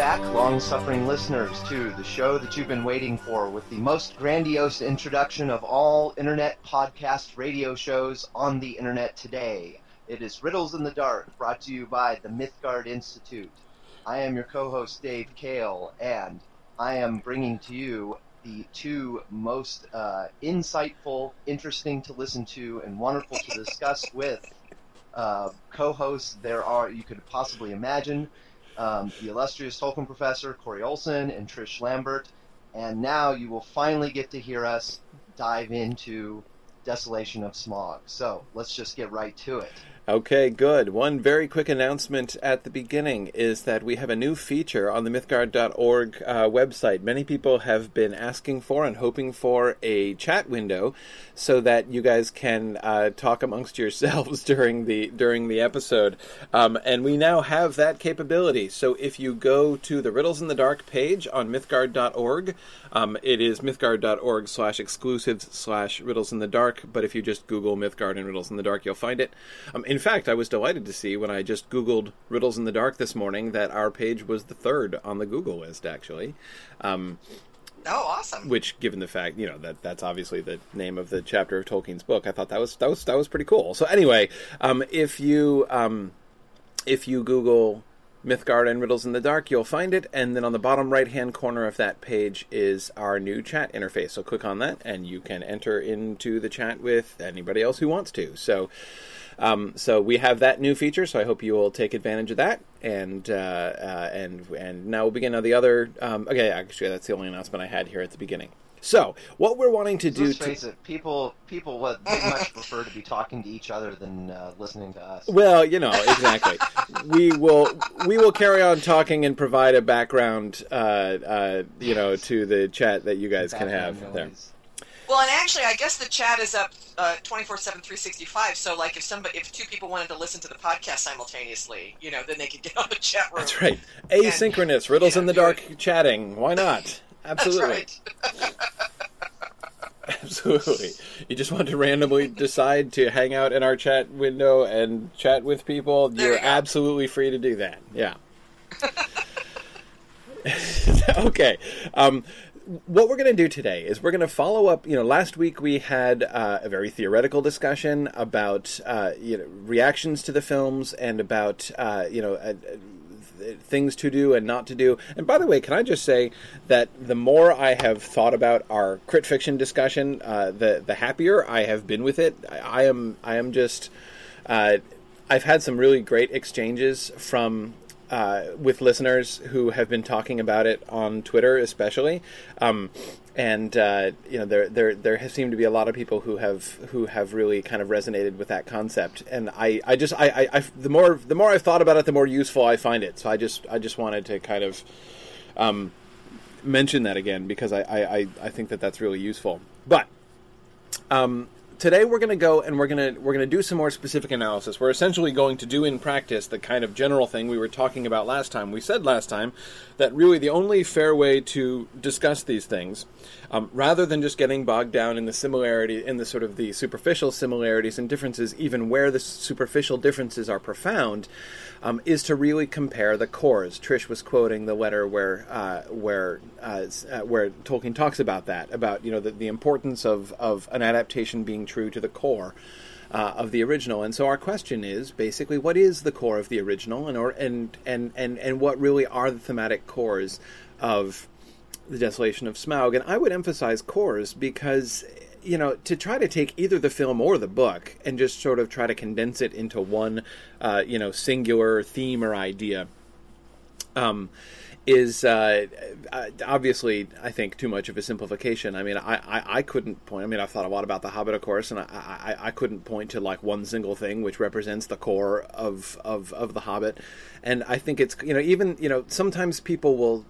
Back, long suffering listeners, to the show that you've been waiting for with the most grandiose introduction of all internet podcast radio shows on the internet today. It is Riddles in the Dark, brought to you by the Mythgard Institute. I am your co host, Dave Kale, and I am bringing to you the two most uh, insightful, interesting to listen to, and wonderful to discuss with uh, co-hosts there are you could possibly imagine. Um, the illustrious Tolkien professor Corey Olsen and Trish Lambert, and now you will finally get to hear us dive into Desolation of Smaug. So let's just get right to it. Okay, good. One very quick announcement at the beginning is that we have a new feature on the Mythgard.org uh, website. Many people have been asking for and hoping for a chat window so that you guys can uh, talk amongst yourselves during the during the episode. Um, and we now have that capability. So if you go to the Riddles in the Dark page on Mythgard.org, um, it is Mythgard.org slash exclusives slash Riddles in the Dark. But if you just Google Mythgard and Riddles in the Dark, you'll find it. Um, in fact, I was delighted to see when I just Googled Riddles in the Dark this morning that our page was the third on the Google list, actually. Um, oh, awesome! Which, given the fact you know that that's obviously the name of the chapter of Tolkien's book, I thought that was that was that was pretty cool. So anyway, um, if you um, if you Google Mythgard and Riddles in the Dark, you'll find it. And then on the bottom right hand corner of that page is our new chat interface. So click on that and you can enter into the chat with anybody else who wants to. So um, so we have that new feature, so I hope you will take advantage of that. And uh, uh, and and now we'll begin on the other. Um, okay, actually, that's the only announcement I had here at the beginning. So, what we're wanting to do Let's face to it, people people would much prefer to be talking to each other than uh, listening to us. well, you know, exactly. we will we will carry on talking and provide a background, uh, uh, you know, to the chat that you guys can have Background there. Well, and actually, I guess the chat is up uh, 24 7, 365. So, like, if somebody, if two people wanted to listen to the podcast simultaneously, you know, then they could get on the chat room. That's right. Asynchronous riddles yeah, in the dark chatting. Why not? Absolutely. Absolutely. You just want to randomly decide to hang out in our chat window and chat with people, There you're you absolutely free to do that. Yeah. okay. Um, what we're going to do today is we're going to follow up. You know, last week we had uh, a very theoretical discussion about uh, you know reactions to the films and about uh, you know. Things to do and not to do. And by the way, can I just say that the more I have thought about our crit fiction discussion, uh, the the happier I have been with it. I, I am I am just uh, I've had some really great exchanges from. Uh, with listeners who have been talking about it on Twitter, especially, um, and uh, you know there there there seemed to be a lot of people who have who have really kind of resonated with that concept, and I, I just I, I, I the more the more I've thought about it, the more useful I find it. So I just I just wanted to kind of um, mention that again because I, I, I- I think that that's really useful. But um, today we're going to go and we're going to we're going to do some more specific analysis. We're essentially going to do in practice the kind of general thing we were talking about last time. We said last time that really the only fair way to discuss these things, um, rather than just getting bogged down in the similarity in the sort of the superficial similarities and differences, even where the superficial differences are profound, um, is to really compare the cores. Trish was quoting the letter where uh, where uh, uh, where Tolkien talks about that about you know the, the importance of of an adaptation being true to the core. Uh, of the original, and so our question is basically, what is the core of the original, and or and and and and what really are the thematic cores of the desolation of Smaug. And I would emphasize cores because, you know, to try to take either the film or the book and just sort of try to condense it into one, uh, you know, singular theme or idea. Um, is uh, uh, obviously, I think, too much of a simplification. I mean, I, I, I couldn't point. I mean, I've thought a lot about The Hobbit, of course, and I, I, I couldn't point to like one single thing which represents the core of, of, of The Hobbit. And I think it's you know even you know sometimes people will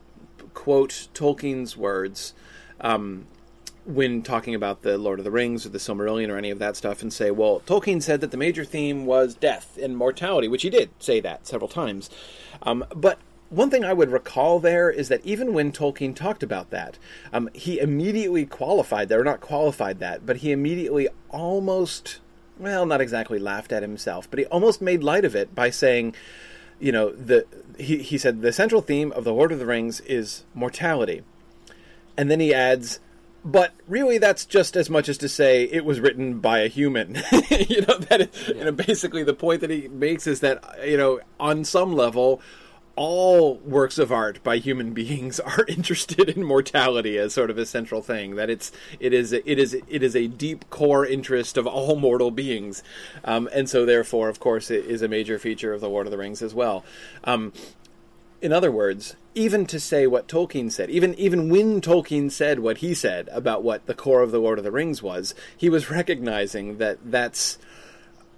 quote Tolkien's words um, when talking about the Lord of the Rings or the Silmarillion or any of that stuff and say, well, Tolkien said that the major theme was death and mortality, which he did say that several times. Um, but one thing I would recall there is that even when Tolkien talked about that, um, he immediately qualified that, or not qualified that, but he immediately almost, well, not exactly laughed at himself, but he almost made light of it by saying, you know, the he he said the central theme of the Lord of the Rings is mortality, and then he adds. But really, that's just as much as to say it was written by a human. you know that. Is, yeah. You know, basically, the point that he makes is that you know, on some level, all works of art by human beings are interested in mortality as sort of a central thing. That it's it is it is it is a deep core interest of all mortal beings, um, and so therefore, of course, it is a major feature of the Lord of the Rings as well. Um, in other words, even to say what Tolkien said, even even when Tolkien said what he said about what the core of the Lord of the Rings was, he was recognizing that that's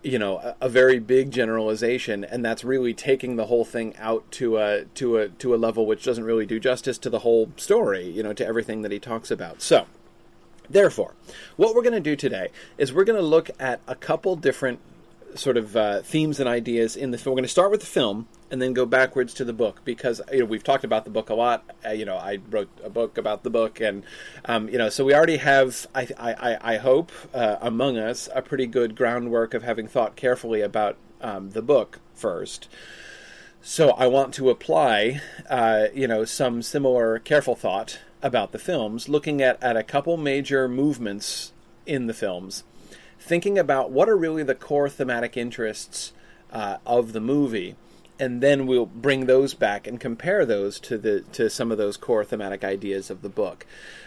you know a, a, very big generalization and that's really taking the whole thing out to a to a to a level which doesn't really do justice to the whole story you know to everything that he talks about so therefore what we're going to do today is we're going to look at a couple different sort of uh, themes and ideas in the film. We're going to start with the film and then go backwards to the book because you know we've talked about the book a lot. Uh, you know, I wrote a book about the book, and um, you know, so we already have, I, I, I hope, uh, among us, a pretty good groundwork of having thought carefully about um, the book first. So I want to apply, uh, you know, some similar careful thought about the films, looking at, at a couple major movements in the films thinking about what are really the core thematic interests uh, of the movie, and then we'll bring those back and compare those to the to some of those core thematic ideas of the book.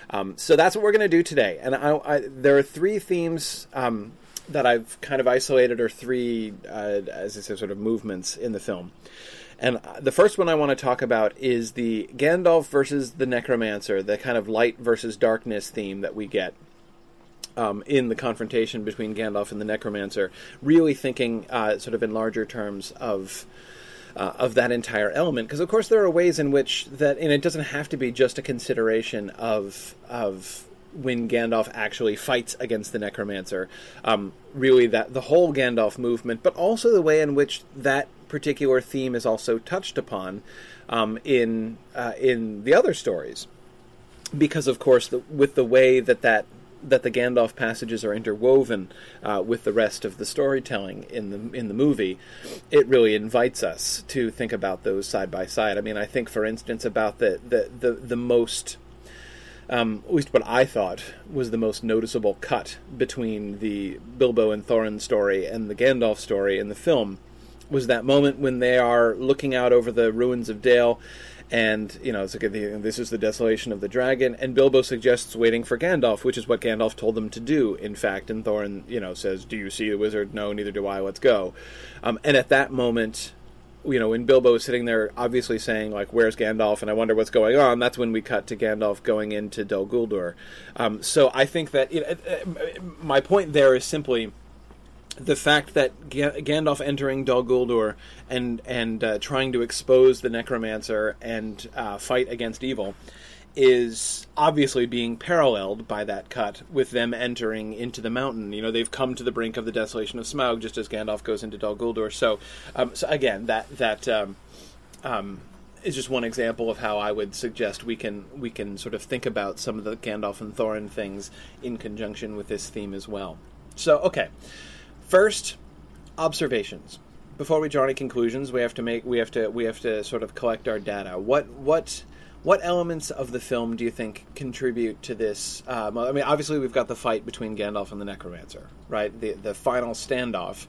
Um, so that's what we're going to do today. And I, I, there are three themes um, that I've kind of isolated, or three, uh, as I said, sort of movements in the film. And the first one I want to talk about is the Gandalf versus the Necromancer, the kind of light versus darkness theme that we get um, in the confrontation between Gandalf and the Necromancer, really thinking uh, sort of in larger terms of. Uh, of that entire element, because of course there are ways in which that, and it doesn't have to be just a consideration of of when Gandalf actually fights against the Necromancer. Um, really, that the whole Gandalf movement, but also the way in which that particular theme is also touched upon um, in uh, in the other stories, because of course, the, with the way that that that the Gandalf passages are interwoven uh, with the rest of the storytelling in the in the movie, it really invites us to think about those side by side. I mean, I think, for instance, about the the the, the most um, at least what I thought was the most noticeable cut between the Bilbo and Thorin story and the Gandalf story in the film was that moment when they are looking out over the ruins of Dale and you know it's like this is the desolation of the dragon. And bilbo suggests waiting for gandalf which is what gandalf told them to do in fact. And thorin you know says do you see the wizard? No neither do i. Let's go. Um, and at that moment you know when bilbo is sitting there obviously saying like where's gandalf? And i wonder what's going on that's when we cut to gandalf going into dol guldur. Um, so i think that you know, my point there is simply the fact that Gandalf entering Dol Guldur and and uh, trying to expose the necromancer and uh, fight against evil is obviously being paralleled by that cut with them entering into the mountain. You know, they've come to the brink of the desolation of Smaug just as Gandalf goes into Dol Guldur. So, um, so again, that that um, um, is just one example of how I would suggest we can we can sort of think about some of the Gandalf and Thorin things in conjunction with this theme as well. So, okay. First, observations. Before we draw any conclusions, we have to make we have to we have to sort of collect our data. What what what elements of the film do you think contribute to this? Um, I mean, obviously we've got the fight between Gandalf and the Necromancer, right? The the final standoff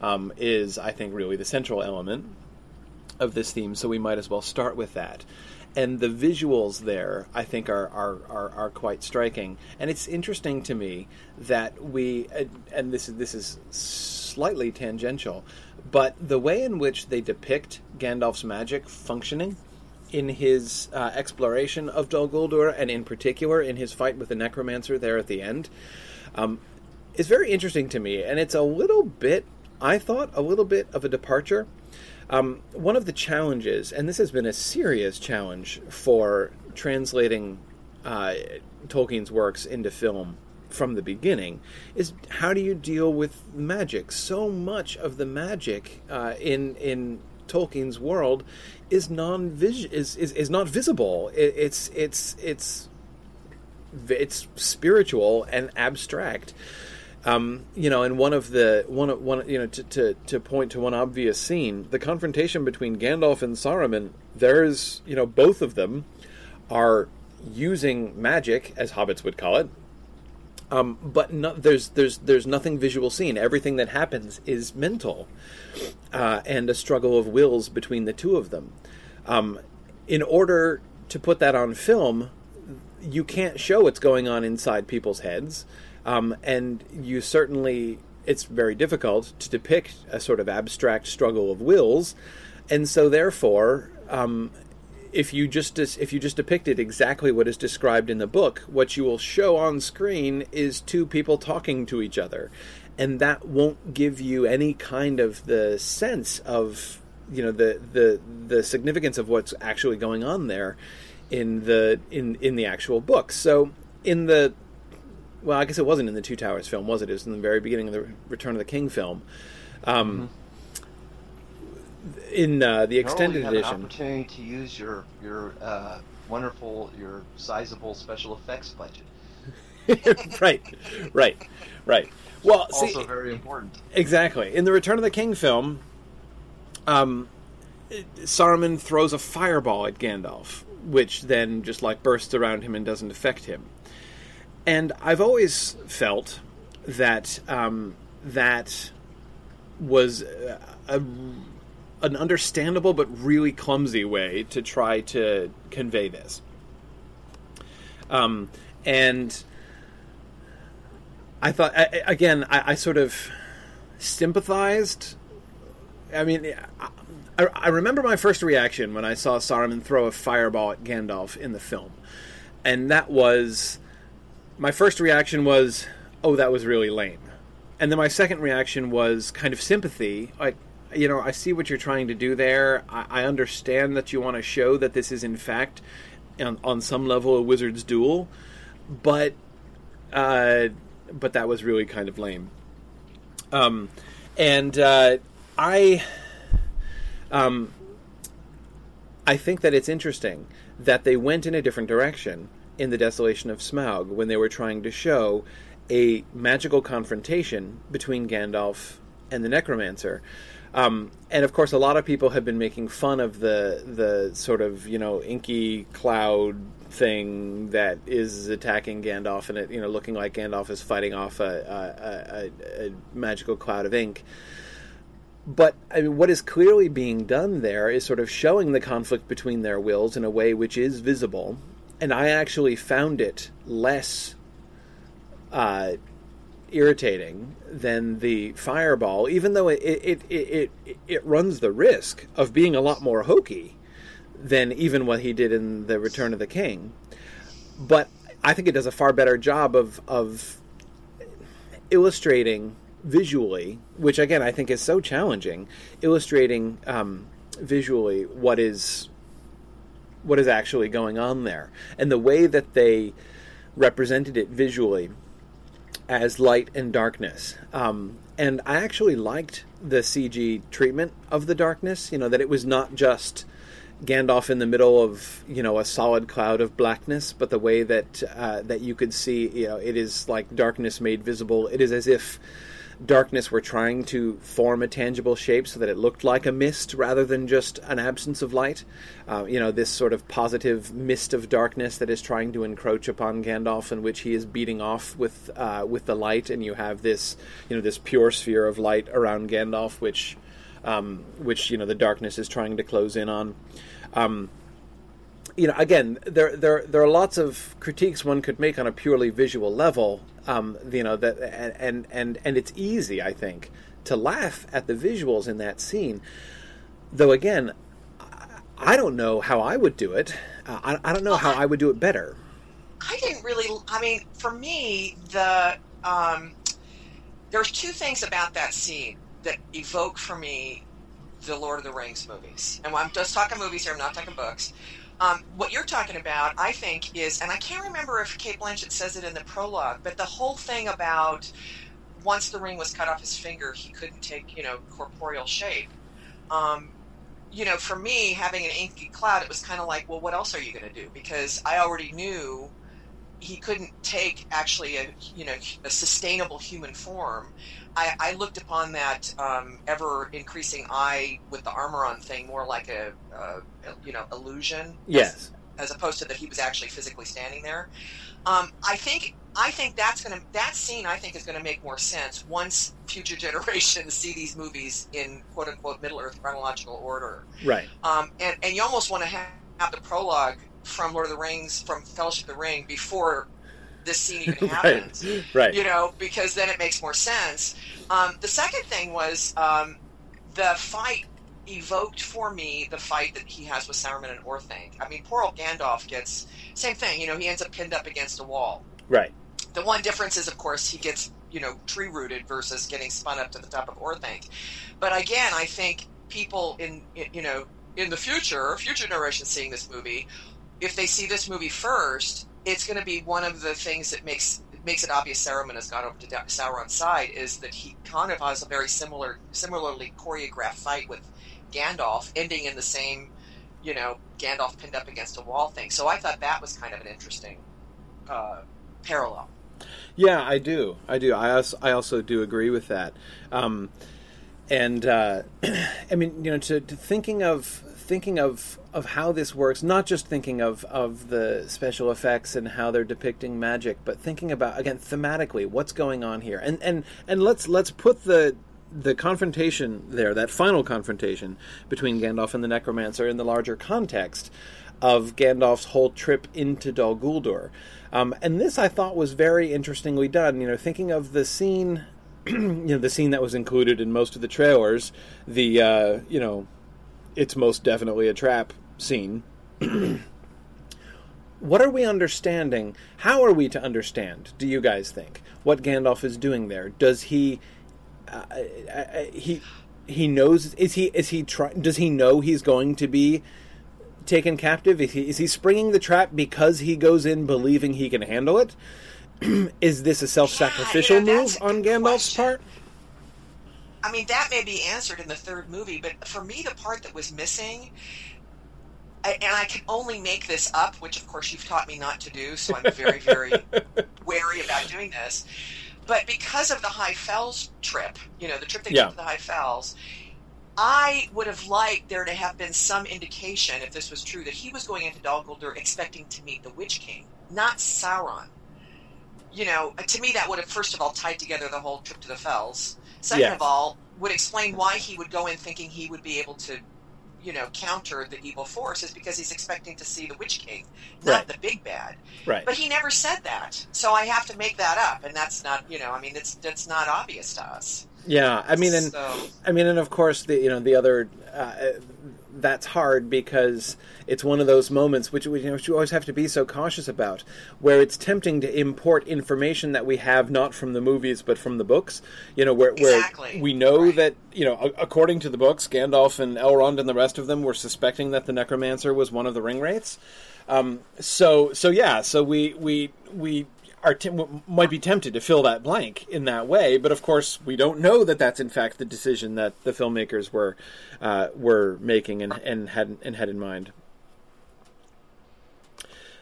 um, is, I think, really the central element of this theme. So we might as well start with that and the visuals there I think are, are, are, are, quite striking. And it's interesting to me that we and this is this is slightly tangential, but the way in which they depict Gandalf's magic functioning in his uh, exploration of Dol Guldur, and in particular in his fight with the Necromancer there at the end, um, is very interesting to me. And it's a little bit, I thought, a little bit of a departure um, one of the challenges, and this has been a serious challenge for translating uh, Tolkien's works into film from the beginning, is how do you deal with magic? So much of the magic uh, in in Tolkien's world is non is, is is not visible. It, it's it's it's it's spiritual and abstract Um, you know, and one of the one one you know to, to to point to one obvious scene, the confrontation between Gandalf and Saruman. There's you know both of them are using magic, as hobbits would call it. Um, but no, there's there's there's nothing visual seen. Everything that happens is mental, uh, and a struggle of wills between the two of them. Um, in order to put that on film, you can't show what's going on inside people's heads. Um, and you certainly, it's very difficult to depict a sort of abstract struggle of wills. And so, therefore, um, if you just if you just depicted exactly what is described in the book, what you will show on screen is two people talking to each other, and that won't give you any kind of the sense of you know the the the significance of what's actually going on there in the in in the actual book. So in the well, I guess it wasn't in the Two Towers film, was it? It was in the very beginning of the Return of the King film. Um, mm-hmm. In uh, the extended edition, an opportunity to use your your uh, wonderful, your sizable special effects budget. right, right, right. Well, also see, very important. Exactly. In the Return of the King film, um, Saruman throws a fireball at Gandalf, which then just like bursts around him and doesn't affect him. And I've always felt that um, that was a, an understandable but really clumsy way to try to convey this. Um, and I thought, I, again, I, I, sort of sympathized. I mean, I, I, remember my first reaction when I saw Saruman throw a fireball at Gandalf in the film. And that was my first reaction was, "Oh, that was really lame," and then my second reaction was kind of sympathy, like. You know, I see what you're trying to do there. I, I understand that you want to show that this is, in fact, on, on some level, a wizard's duel, but uh, but that was really kind of lame. Um, and uh, I, um, I think that it's interesting that they went in a different direction in the Desolation of Smaug when they were trying to show a magical confrontation between Gandalf and the Necromancer. Um, and of course, a lot of people have been making fun of the the sort of you know inky cloud thing that is attacking Gandalf, and it you know looking like Gandalf is fighting off a, a, a, a magical cloud of ink. But I mean, what is clearly being done there is sort of showing the conflict between their wills in a way which is visible and I actually found it less uh, irritating than the fireball, even though it it, it it it runs the risk of being a lot more hokey than even what he did in the Return of the King. But I think it does a far better job of of illustrating visually, which again I think is so challenging, illustrating um, visually what is what is actually going on there. And the way that they represented it visually as light and darkness. Um, and I actually liked the CG treatment of the darkness, you know, that it was not just Gandalf in the middle of, you know, a solid cloud of blackness, but the way that uh, that you could see, you know, it is like darkness made visible. It is as if darkness were trying to form a tangible shape so that it looked like a mist rather than just an absence of light. Uh, you know, this sort of positive mist of darkness that is trying to encroach upon Gandalf, and which he is beating off with uh, with the light, and you have this, you know, this pure sphere of light around Gandalf, which, um, which you know, the darkness is trying to close in on. Um, you know, again, there there there are lots of critiques one could make on a purely visual level. Um, you know that, and and and it's easy, I think, to laugh at the visuals in that scene. Though again, I don't know how I would do it. Uh, I, I don't know how I would do it better. I didn't really. I mean, for me, the um, there's two things about that scene that evoke for me the Lord of the Rings movies. And I'm just talking movies here. I'm not talking books. Um, what you're talking about, I think, is, and I can't remember if Cate Blanchett says it in the prologue, but the whole thing about once the ring was cut off his finger, he couldn't take, you know, corporeal shape. Um, you know, for me, having an inky cloud, it was kind of like, well, what else are you going to do? Because I already knew he couldn't take actually a you know a sustainable human form. I, I looked upon that um, ever increasing eye with the armor on thing more like a, uh, you know illusion. Yes. As, as, opposed to that he was actually physically standing there. Um, I think I think that's gonna that scene I think is gonna make more sense once future generations see these movies in quote unquote Middle Earth chronological order. Right. Um, and and you almost want to have, have the prologue from Lord of the Rings, from Fellowship of the Ring, before this scene even happens. right. right. You know, because then it makes more sense. Um, the second thing was um, the fight evoked for me the fight that he has with Saruman and Orthanc. I mean, poor old Gandalf gets same thing. You know, he ends up pinned up against a wall. Right. The one difference is, of course, he gets you know tree rooted versus getting spun up to the top of Orthanc. But again, I think people in you know in the future, future generations seeing this movie, if they see this movie first, it's going to be one of the things that makes makes it obvious Saruman has gone over to Sauron's side is that he kind of has a very similar, similarly choreographed fight with Gandalf, ending in the same, you know, Gandalf pinned up against a wall thing. So I thought that was kind of an interesting uh, parallel. Yeah, I do. I do. I also, I also do agree with that. Um, and uh, I mean, you know, to, to thinking of thinking of of how this works, not just thinking of of the special effects and how they're depicting magic, but thinking about again thematically what's going on here. And and and let's let's put the the confrontation there, that final confrontation between Gandalf and the Necromancer in the larger context of Gandalf's whole trip into Dol Guldur. Um, and this I thought was very interestingly done. You know, thinking of the scene, you know, the scene that was included in most of the trailers, the uh, you know, it's most definitely a trap scene. what are we understanding? How are we to understand? Do you guys think what Gandalf is doing there? Does he uh, uh, he he knows is he is he try, does he know he's going to be taken captive? Is he is he springing the trap because he goes in believing he can handle it? is this a self-sacrificial yeah, you know, move on Gandalf's question. part? I mean, that may be answered in the third movie, but for me, the part that was missing, and I can only make this up, which of course you've taught me not to do, so I'm very, very wary about doing this. But because of the High Fells trip, you know, the trip they Yeah. took to the High Fells, I would have liked there to have been some indication, if this was true, that he was going into Dol Guldur expecting to meet the Witch King, not Sauron. You know, to me, that would have first of all tied together the whole trip to the Fells. Second Yes. of all, would explain why he would go in thinking he would be able to, you know, counter the evil force is because he's expecting to see the Witch King, not Right. the big bad. Right. But he never said that, so I have to make that up, and that's not, you know, I mean, it's that's not obvious to us. Yeah, I mean, and so, I mean, and of course, the you know the other uh, that's hard because it's one of those moments which, you know, which you always have to be so cautious about, where it's tempting to import information that we have not from the movies but from the books. You know, where, Exactly. we know Right. that you know, a- according to the books, Gandalf and Elrond and the rest of them were suspecting that the Necromancer was one of the ring wraiths. Um, so so yeah, so we we we are t- might be tempted to fill that blank in that way, but of course we don't know that that's in fact the decision that the filmmakers were uh, were making and, and had and had in mind.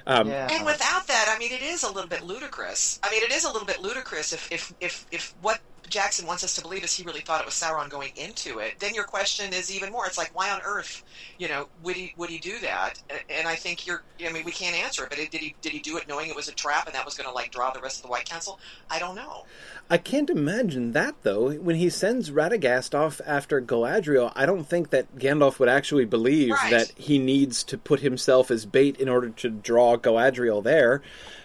Um, yeah. and without that, I mean, it is a little bit ludicrous. I mean, it is a little bit ludicrous if if if, if what Jackson wants us to believe is he really thought it was Sauron going into it. Then your question is even more. It's like, why on earth, you know, would he would he do that? And I think you're. I mean, we can't answer it. But it, did he did he do it knowing it was a trap and that was going to like draw the rest of the White Council? I don't know. I can't imagine that though. When he sends Radagast off after Galadriel, I don't think that Gandalf would actually believe Right. that he needs to put himself as bait in order to draw Galadriel there.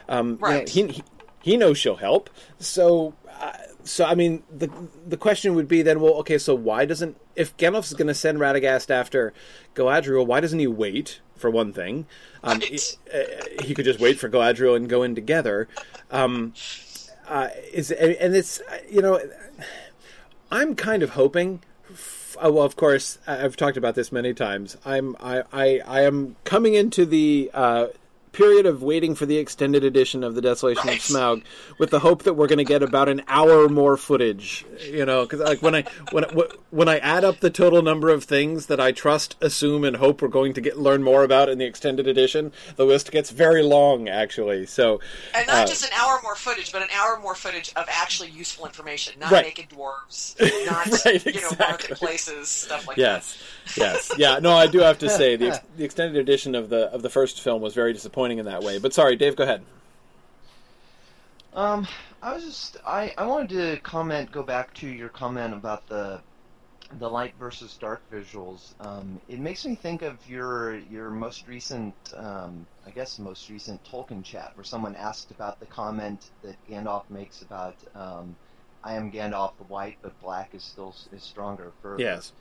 Um, you know, Right. he, he he knows she'll help. So uh, so I mean the the question would be then well okay so why doesn't if Gandalf's going to send Radagast after Galadriel why doesn't he wait for one thing? Um, he, uh, he could just wait for Galadriel and go in together. Um, uh, is and it's uh, you know I'm kind of hoping f- uh, well of course I've talked about this many times. I'm I I, I am coming into the uh, period of waiting for the extended edition of the Desolation Right. of Smaug with the hope that we're going to get about an hour more footage. You know, because like when I when when I add up the total number of things that I trust, assume, and hope we're going to get learn more about in the extended edition, the list gets very long. Actually, so And not uh, just an hour more footage, but an hour more footage of actually useful information, not Right. naked dwarves, not Right, you know exactly. marketplaces, stuff like Yes, yes, yeah. No, I do have to say the, the extended edition of the of the first film was very disappointing in that way. But sorry, Dave, go ahead. Um, I was just I, I wanted to comment, go back to your comment about the the light versus dark visuals. Um, it makes me think of your your most recent, um, I guess, most recent Tolkien chat, where someone asked about the comment that Gandalf makes about um, "I am Gandalf the White, but black is still is stronger." For Yes.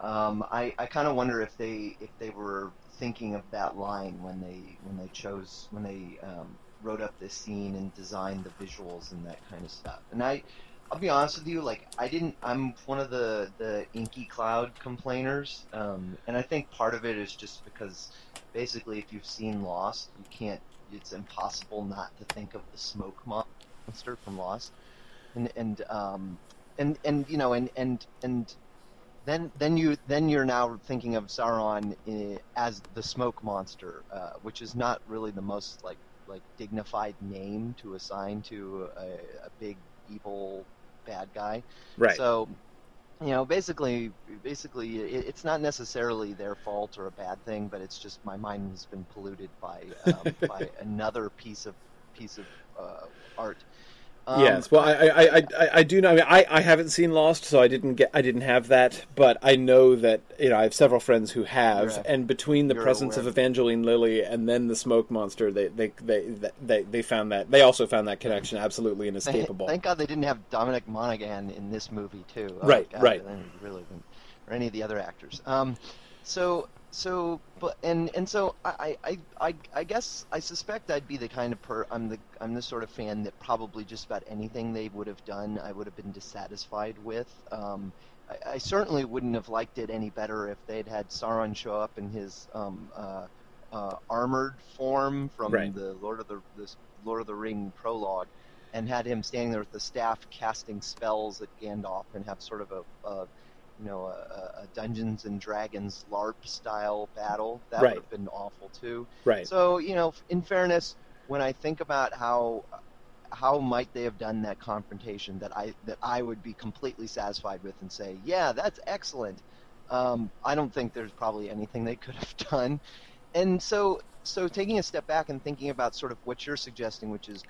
Um, I, I kind of wonder if they if they were thinking of that line when they when they chose when they um, wrote up this scene and designed the visuals and that kind of stuff. And I I'll be honest with you, like I didn't. I'm one of the the inky cloud complainers, um, and I think part of it is just because basically, if you've seen Lost, you can't. It's impossible not to think of the smoke monster from Lost, and and um, and and you know, and and and then then you then you're now thinking of Sauron eh, as the smoke monster, uh, which is not really the most like like dignified name to assign to a, a big evil bad guy. Right. So, you know, basically, basically, it's not necessarily their fault or a bad thing, but it's just my mind has been polluted by um, by another piece of piece of uh, art. Um, yes. Well, I, I, I, I, I do know. I mean, I, I haven't seen Lost, so I didn't get, I didn't have that. But I know that you know I have several friends who have, You're- and between the you're presence aware. of Evangeline Lilly and then the smoke monster, they, they, they, they, they found that they also found that connection absolutely inescapable. thank God they didn't have Dominic Monaghan in this movie too. Oh, Right, God, right. Really, or any of the other actors. Um, so so but and and so I, I I I guess I suspect I'd be the kind of per I'm the I'm the sort of fan that probably just about anything they would have done I would have been dissatisfied with. Um, I, I certainly wouldn't have liked it any better if they'd had Sauron show up in his um, uh, uh, armored form from Right. the Lord of the this Lord of the Ring prologue, and had him standing there with the staff casting spells at Gandalf, and have sort of a, a you know a, a Dungeons and Dragons LARP style battle. That Right. would have been awful too. right. So you know, in fairness, when I think about how how might they have done that confrontation that I that I would be completely satisfied with and say, yeah, that's excellent. Um, I don't think there's probably anything they could have done. And so so taking a step back and thinking about sort of what you're suggesting, which is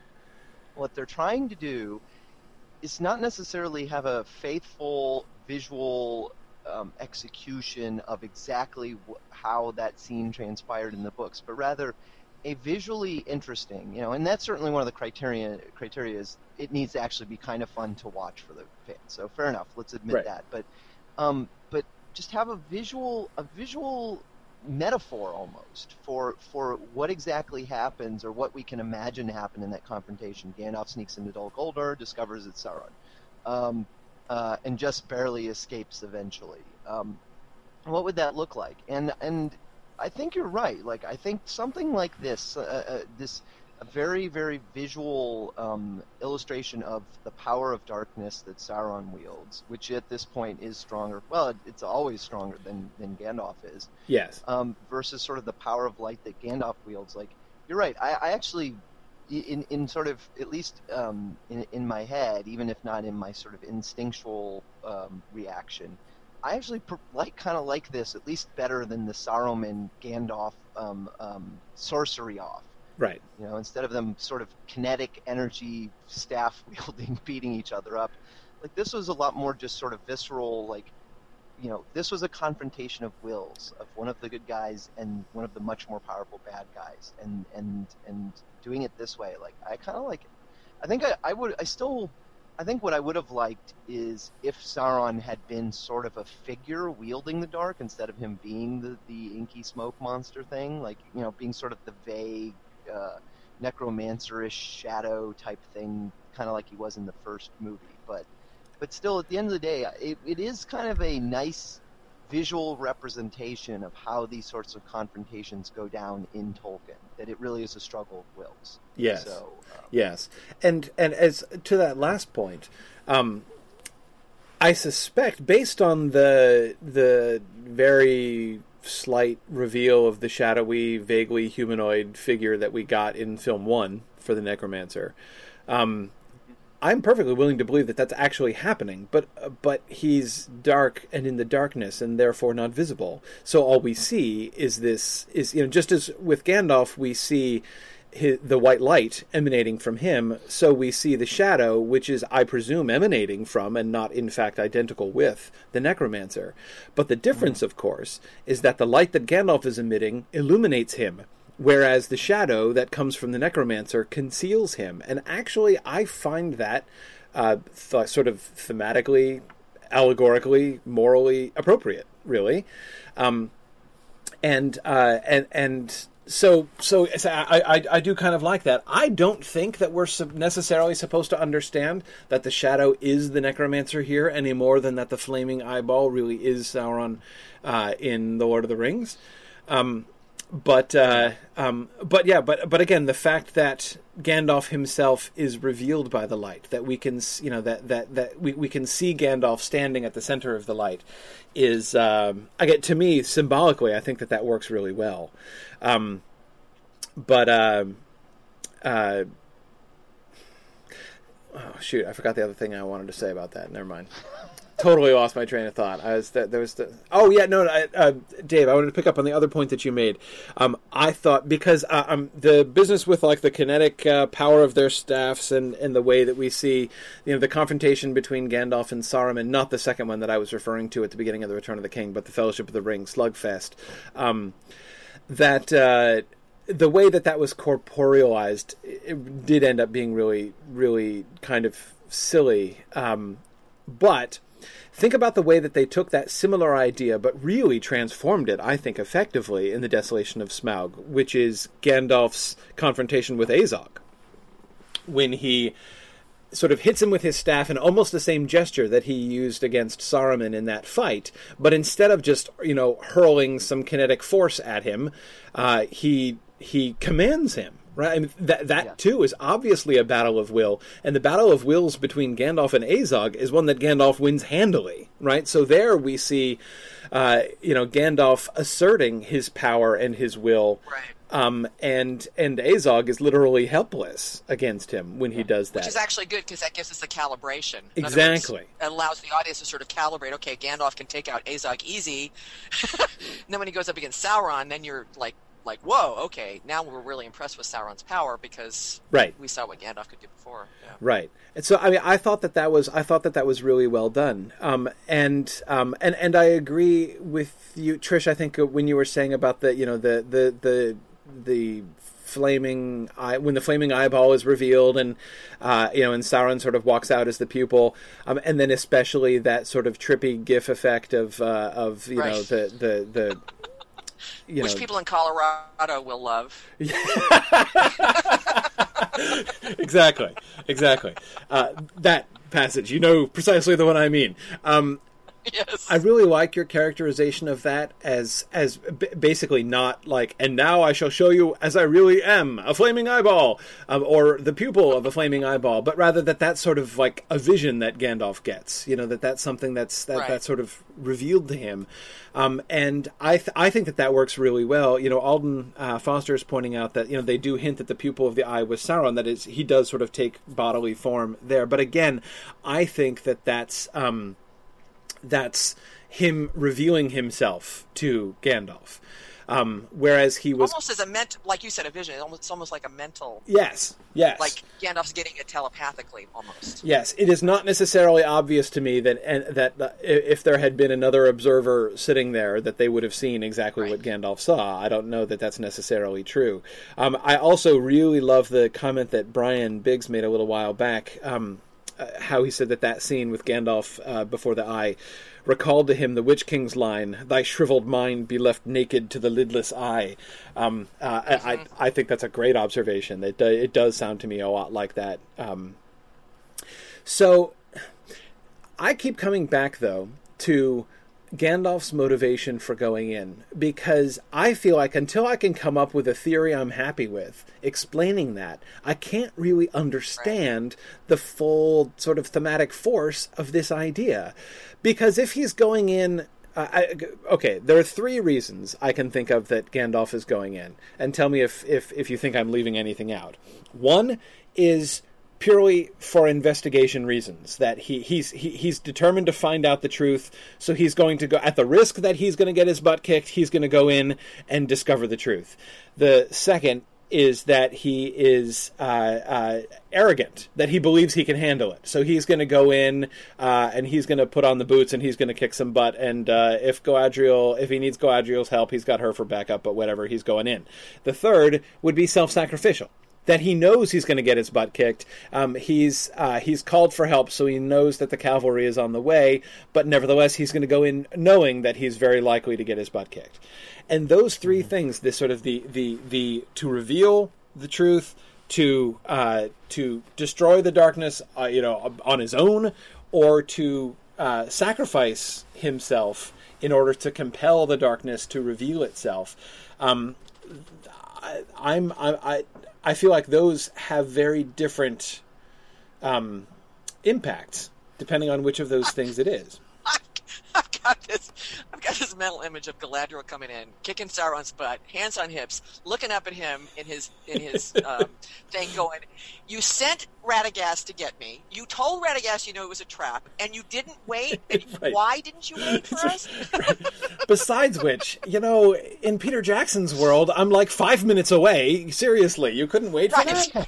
what they're trying to do is not necessarily have a faithful visual um, execution of exactly wh- how that scene transpired in the books, but rather a visually interesting, you know, and that's certainly one of the criteria. Criteria is it needs to actually be kind of fun to watch for the fans. So fair enough, let's admit Right. that. But, um, but just have a visual, a visual metaphor almost for for what exactly happens or what we can imagine happen in that confrontation. Gandalf sneaks into Dol Guldur, discovers it's Sauron, um, uh, and just barely escapes eventually. Um, what would that look like? And and I think you're right. Like I think something like this, uh, uh, this a very very visual um, illustration of the power of darkness that Sauron wields, which at this point is stronger. Well, it's always stronger than than Gandalf is yes. um, versus sort of the power of light that Gandalf wields. Like you're right. I, I actually, in in sort of at least um, in in my head, even if not in my sort of instinctual um, reaction, I actually like kind of like this at least better than the Saruman Gandalf um, um, sorcery off. Right. You know, instead of them sort of kinetic energy staff wielding, beating each other up, like this was a lot more just sort of visceral. Like, you know, this was a confrontation of wills of one of the good guys and one of the much more powerful bad guys, and and and doing it this way, like I kind of like it. I think I, I would. I still. I think what I would have liked is if Sauron had been sort of a figure wielding the dark instead of him being the, the inky smoke monster thing, like you know, being sort of the vague, uh, necromancerish shadow type thing, kind of like he was in the first movie. But but still, at the end of the day, it, it is kind of a nice visual representation of how these sorts of confrontations go down in Tolkien. That it really is a struggle of wills. Yes. So, um, Yes, and and as to that last point, um, I suspect based on the the very slight reveal of the shadowy, vaguely humanoid figure that we got in film one for the Necromancer, um, I'm perfectly willing to believe that that's actually happening. But but he's dark and in the darkness, and therefore not visible. So all we see is this is you know just as with Gandalf we see his, the white light emanating from him, so we see the shadow, which is, I presume, emanating from and not, in fact, identical with the necromancer. But the difference, of course, is that the light that Gandalf is emitting illuminates him, whereas the shadow that comes from the necromancer conceals him. And actually, I find that uh, th- sort of thematically, allegorically, morally appropriate, really. Um, and uh, and and so so I, I I do kind of like that. I don't think that we're necessarily supposed to understand that the shadow is the necromancer here any more than that the flaming eyeball really is Sauron uh, in the Lord of the Rings. Um, but uh, um, but yeah, but but again, the fact that Gandalf himself is revealed by the light, that we can you know that that that we, we can see Gandalf standing at the center of the light, is um, again to me symbolically, I think that that works really well. Um, but um, uh, oh shoot, I forgot the other thing I wanted to say about that. Never mind. Totally lost my train of thought. I was that there was the oh yeah no I, uh, Dave I wanted to pick up on the other point that you made. Um, I thought because uh, um, the business with like the kinetic uh, power of their staffs and and the way that we see you know the confrontation between Gandalf and Saruman, not the second one that I was referring to at the beginning of the Return of the King, but the Fellowship of the Ring slugfest. Um, that uh, the way that that was corporealized it did end up being really really kind of silly um, but think about the way that they took that similar idea but really transformed it i think effectively in the desolation of smaug which is gandalf's confrontation with azog when he sort of hits him with his staff in almost the same gesture that he used against Saruman in that fight, but instead of just you know hurling some kinetic force at him, uh, he he commands him. Right, I mean, that that Yeah. too is obviously a battle of will, and the battle of wills between Gandalf and Azog is one that Gandalf wins handily. Right, so there we see, uh, you know, Gandalf asserting his power and his will, Right. um, and and Azog is literally helpless against him when he does that. Which is actually good because that gives us the calibration. In Exactly. words, it allows the audience to sort of calibrate. Okay, Gandalf can take out Azog easy. and then when he goes up against Sauron, then you're like, like, whoa, okay, now we're really impressed with Sauron's power because right. we saw what Gandalf could do before. Yeah. Right. And so I mean I thought that that was I thought that that was really well done. Um, and um, and and I agree with you Trish I think uh, when you were saying about the you know the the the the flaming eye when the flaming eyeball is revealed and uh, you know and Sauron sort of walks out as the pupil um, and then especially that sort of trippy gif effect of uh, of you know the the the you Which know people in Colorado will love. exactly, exactly. Uh, that passage, you know precisely the one I mean. Um, yes. I really like your characterization of that as as b- basically not like, and now I shall show you as I really am, a flaming eyeball, um, or the pupil of a flaming eyeball, but rather that that's sort of like a vision that Gandalf gets. You know that that's something that's that Right. that's sort of revealed to him, um, and I th- I think that that works really well. You know, Alden uh, Foster is pointing out that you know they do hint that the pupil of the eye was Sauron. That is, he does sort of take bodily form there, but again, I think that that's. Um, that's him revealing himself to Gandalf. Um, whereas he was almost as a ment, like you said, a vision. It's almost, it's almost like a mental, yes, yes, like Gandalf's getting it telepathically, almost. yes. It is not necessarily obvious to me that and that uh, if there had been another observer sitting there, that they would have seen exactly what Right. Gandalf saw. I don't know that that's necessarily true. Um, I also really love the comment that Brian Biggs made a little while back. Um, how he said that that scene with Gandalf uh, before the eye recalled to him the Witch King's line, "Thy shriveled mind be left naked to the lidless eye." Um, uh, I, I, I think that's a great observation. It do, it does sound to me a lot like that. Um, so I keep coming back though to Gandalf's motivation for going in because I feel like until I can come up with a theory I'm happy with explaining that, I can't really understand the full sort of thematic force of this idea. Because if he's going in uh, I, okay, there are three reasons I can think of that Gandalf is going in, and tell me if, if, if you think I'm leaving anything out. One is purely for investigation reasons that he he's he, he's determined to find out the truth so he's going to go at the risk that he's going to get his butt kicked he's going to go in and discover the truth the second is that he is uh, uh, arrogant, that he believes he can handle it. So he's going to go in uh, and he's going to put on the boots and he's going to kick some butt. And uh, if Galadriel, if he needs Galadriel's help, he's got her for backup. But whatever, he's going in. The third would be self-sacrificial that he knows he's going to get his butt kicked. Um, he's uh, he's called for help, so he knows that the cavalry is on the way. But nevertheless, he's going to go in knowing that he's very likely to get his butt kicked. And those 3 mm-hmm. things, this sort of the the the to reveal the truth, to uh, to destroy the darkness, uh, you know, on his own, or to uh, sacrifice himself in order to compel the darkness to reveal itself. Um, I, I'm I, I I feel like those have very different um, impacts depending on which of those things it is. I've got this. I've got this mental image of Galadriel coming in, kicking Sauron's butt, hands on hips, looking up at him in his in his um, thing, going, "You sent Radagast to get me. You told Radagast you know it was a trap, and you didn't wait. right. Why didn't you wait for us?" Besides which, you know, in Peter Jackson's world, I'm like five minutes away. Seriously, you couldn't wait for right.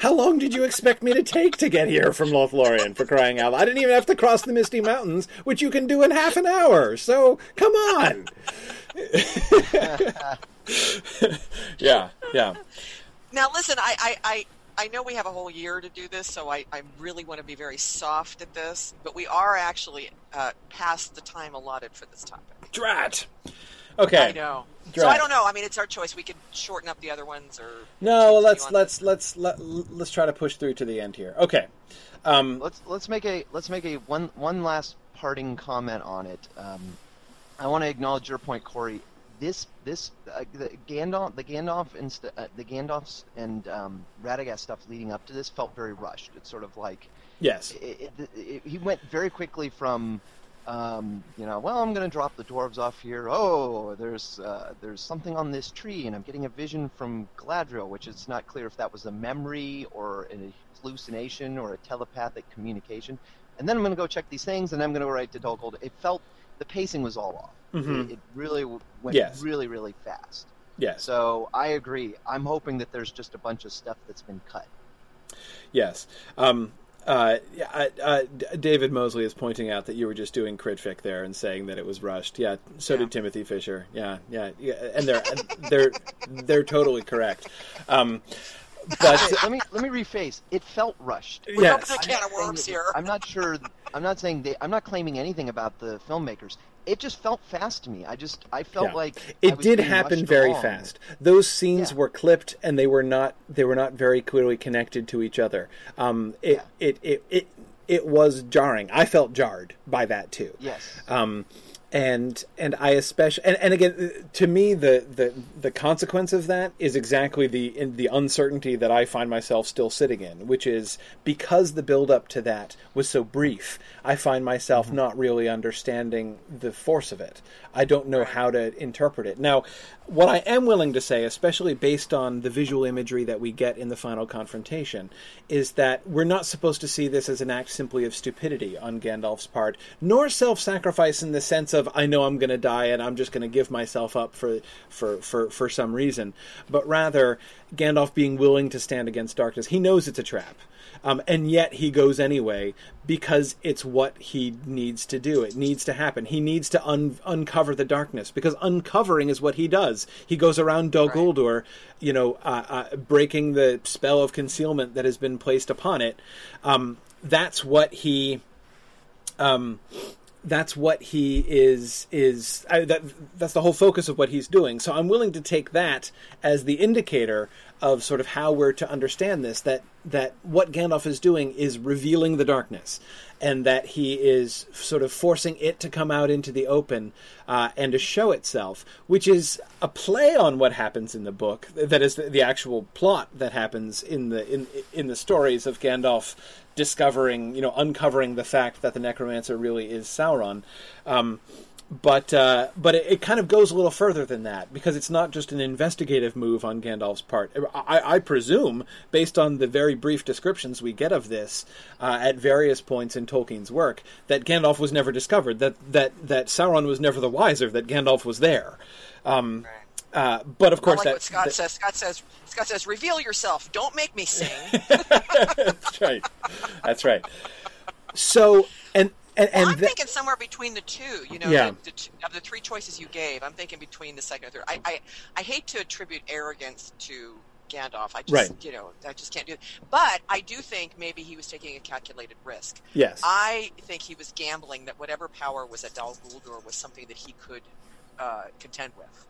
How long did you expect me to take to get here from Lothlorien? For crying out! I didn't even have to cross the Misty Mountains, which you can do in half an hour. So come on. yeah, yeah. Now listen, I, I, I, I know we have a whole year to do this, so I, I really want to be very soft at this, but we are actually uh, past the time allotted for this topic. Drat. Okay. I know. Drat. So I don't know. I mean, it's our choice. We could shorten up the other ones, or no. Let's let's let's let, let's try to push through to the end here. Okay. Um, let's let's make a let's make a one one last parting comment on it. Um, I want to acknowledge your point, Corey. This this uh, the Gandalf the Gandalf and uh, the Gandalfs and um, Radagast stuff leading up to this felt very rushed. It's sort of like yes, it, it, it, he went very quickly from um, you know, well, I'm going to drop the dwarves off here. Oh, there's uh, there's something on this tree, and I'm getting a vision from Galadriel, which is not clear if that was a memory or a hallucination or a telepathic communication. And then I'm going to go check these things, and I'm going to write to Dol Guldur. It felt the pacing was all off. Mm-hmm. It, it, really went yes. really really fast. Yes. So I agree. I'm hoping that there's just a bunch of stuff that's been cut. Yes. Um, uh, uh, David Mosley is pointing out that you were just doing critfic there and saying that it was rushed. Yeah, so yeah. did Timothy Fisher. Yeah, yeah, yeah and they're they're they're totally correct. Um, but let me let me rephrase. It felt rushed. We're yes. a can of worms here. I'm not sure. I'm not saying they. I'm not claiming anything about the filmmakers it just felt fast to me. I just I felt yeah. like it did happen very along. fast. Those scenes yeah. were clipped and they were not they were not very clearly connected to each other. Um, it, yeah. it, it it it was jarring. I felt jarred by that too. Yes. Um, and and I especially and, and again to me the, the the consequence of that is exactly the the uncertainty that I find myself still sitting in, which is because the build up to that was so brief. I find myself mm-hmm. not really understanding the force of it. I don't know how to interpret it. Now, what I am willing to say, especially based on the visual imagery that we get in the final confrontation, is that we're not supposed to see this as an act simply of stupidity on Gandalf's part, nor self-sacrifice in the sense of I know I'm going to die and I'm just going to give myself up for, for for for some reason, but rather Gandalf being willing to stand against darkness. He knows it's a trap. Um, and yet he goes anyway because it's what he needs to do. It needs to happen. He needs to un- uncover the darkness because uncovering is what he does. He goes around Dol Guldur, you know, uh, uh, breaking the spell of concealment that has been placed upon it. Um, that's what he. Um, that's what he is is I, that that's the whole focus of what he's doing. So I'm willing to take that as the indicator of sort of how we're to understand this that that what Gandalf is doing is revealing the darkness and that he is sort of forcing it to come out into the open uh, and to show itself, which is a play on what happens in the book. That is the, the actual plot that happens in the in in the stories of Gandalf discovering, you know, uncovering the fact that the necromancer really is Sauron. Um, but uh, but it, it, kind of goes a little further than that because it's not just an investigative move on Gandalf's part. I, I presume, based on the very brief descriptions we get of this uh, at various points in Tolkien's work, that Gandalf was never discovered, that that that Sauron was never the wiser, that Gandalf was there. Um, uh, but of course, like that, what Scott that, says. Scott says. Scott says, "Reveal yourself. Don't make me sing." That's right. That's right. So, and and, well, I'm th- thinking somewhere between the two. You know, Yeah. the, the two, of the three choices you gave, I'm thinking between the second and third. I, I, I hate to attribute arrogance to Gandalf. I just, Right. you know, I just can't do it. But I do think maybe he was taking a calculated risk. yes, I think he was gambling that whatever power was at Dol Guldur was something that he could uh, contend with.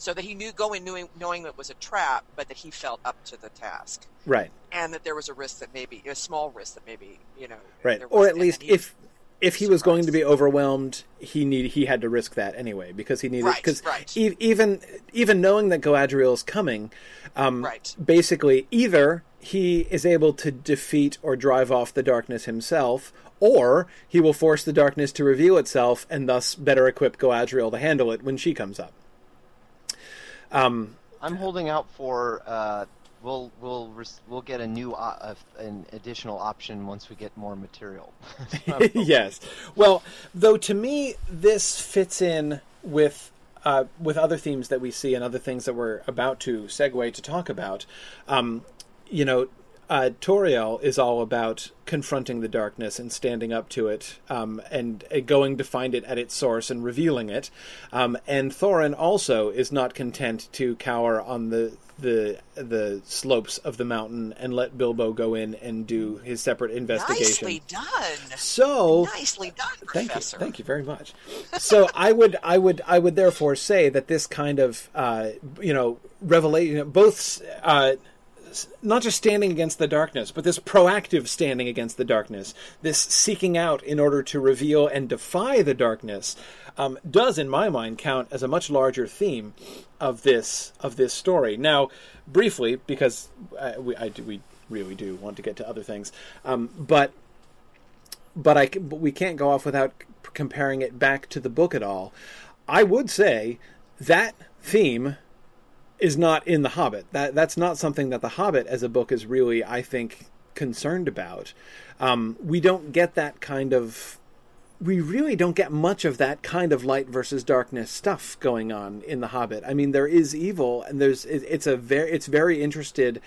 So that he knew going knowing, knowing it was a trap, but that he felt up to the task, right, and that there was a risk that maybe a small risk that maybe you know, right. Or at least if if he was going to be overwhelmed, he need he had to risk that anyway because he needed Right, because right. e- even even knowing that Galadriel is coming, um, Right. basically either he is able to defeat or drive off the darkness himself. Or he will force the darkness to reveal itself, and thus better equip Galadriel to handle it when she comes up. Um, I'm holding out for. Uh, we'll we'll res- we'll get a new uh, an additional option once we get more material. yes. Well, though to me this fits in with uh, with other themes that we see and other things that we're about to segue to talk about. Um, you know, uh, Tauriel is all about confronting the darkness and standing up to it, um, and uh, going to find it at its source and revealing it. Um, and Thorin also is not content to cower on the the the slopes of the mountain and let Bilbo go in and do his separate investigation. nicely done, So nicely done, Thank you, Professor. thank you very much. So I would, I would, I would therefore say that this kind of, uh, you know, revelation, both, uh, not just standing against the darkness, but this proactive standing against the darkness, this seeking out in order to reveal and defy the darkness, um, does, in my mind, count as a much larger theme of this of this story. Now, briefly, because uh, we, I do, we really do want to get to other things, um, but but I but we can't go off without comparing it back to the book at all. I would say that theme is not in the Hobbit. That that's not something that the Hobbit as a book is really, I think, concerned about. Um, we don't get that kind of. We really don't get much of that kind of light versus darkness stuff going on in the Hobbit. I mean, there is evil, and there's it- it's a very it's very interested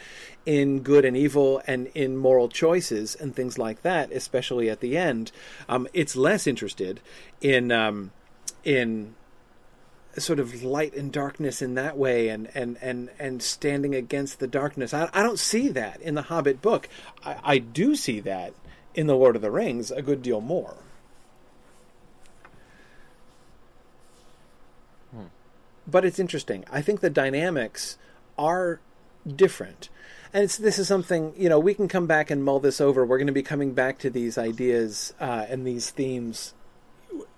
in good and evil and in moral choices and things like that, especially at the end. Um, it's less interested in um, in sort of light and darkness in that way and and and and standing against the darkness. I, I don't see that in the hobbit book. I, I do see that in the lord of the rings a good deal more. But it's interesting. I think the dynamics are different. And it's, this is something you know we can come back and mull this over. We're going to be coming back to these ideas uh, and these themes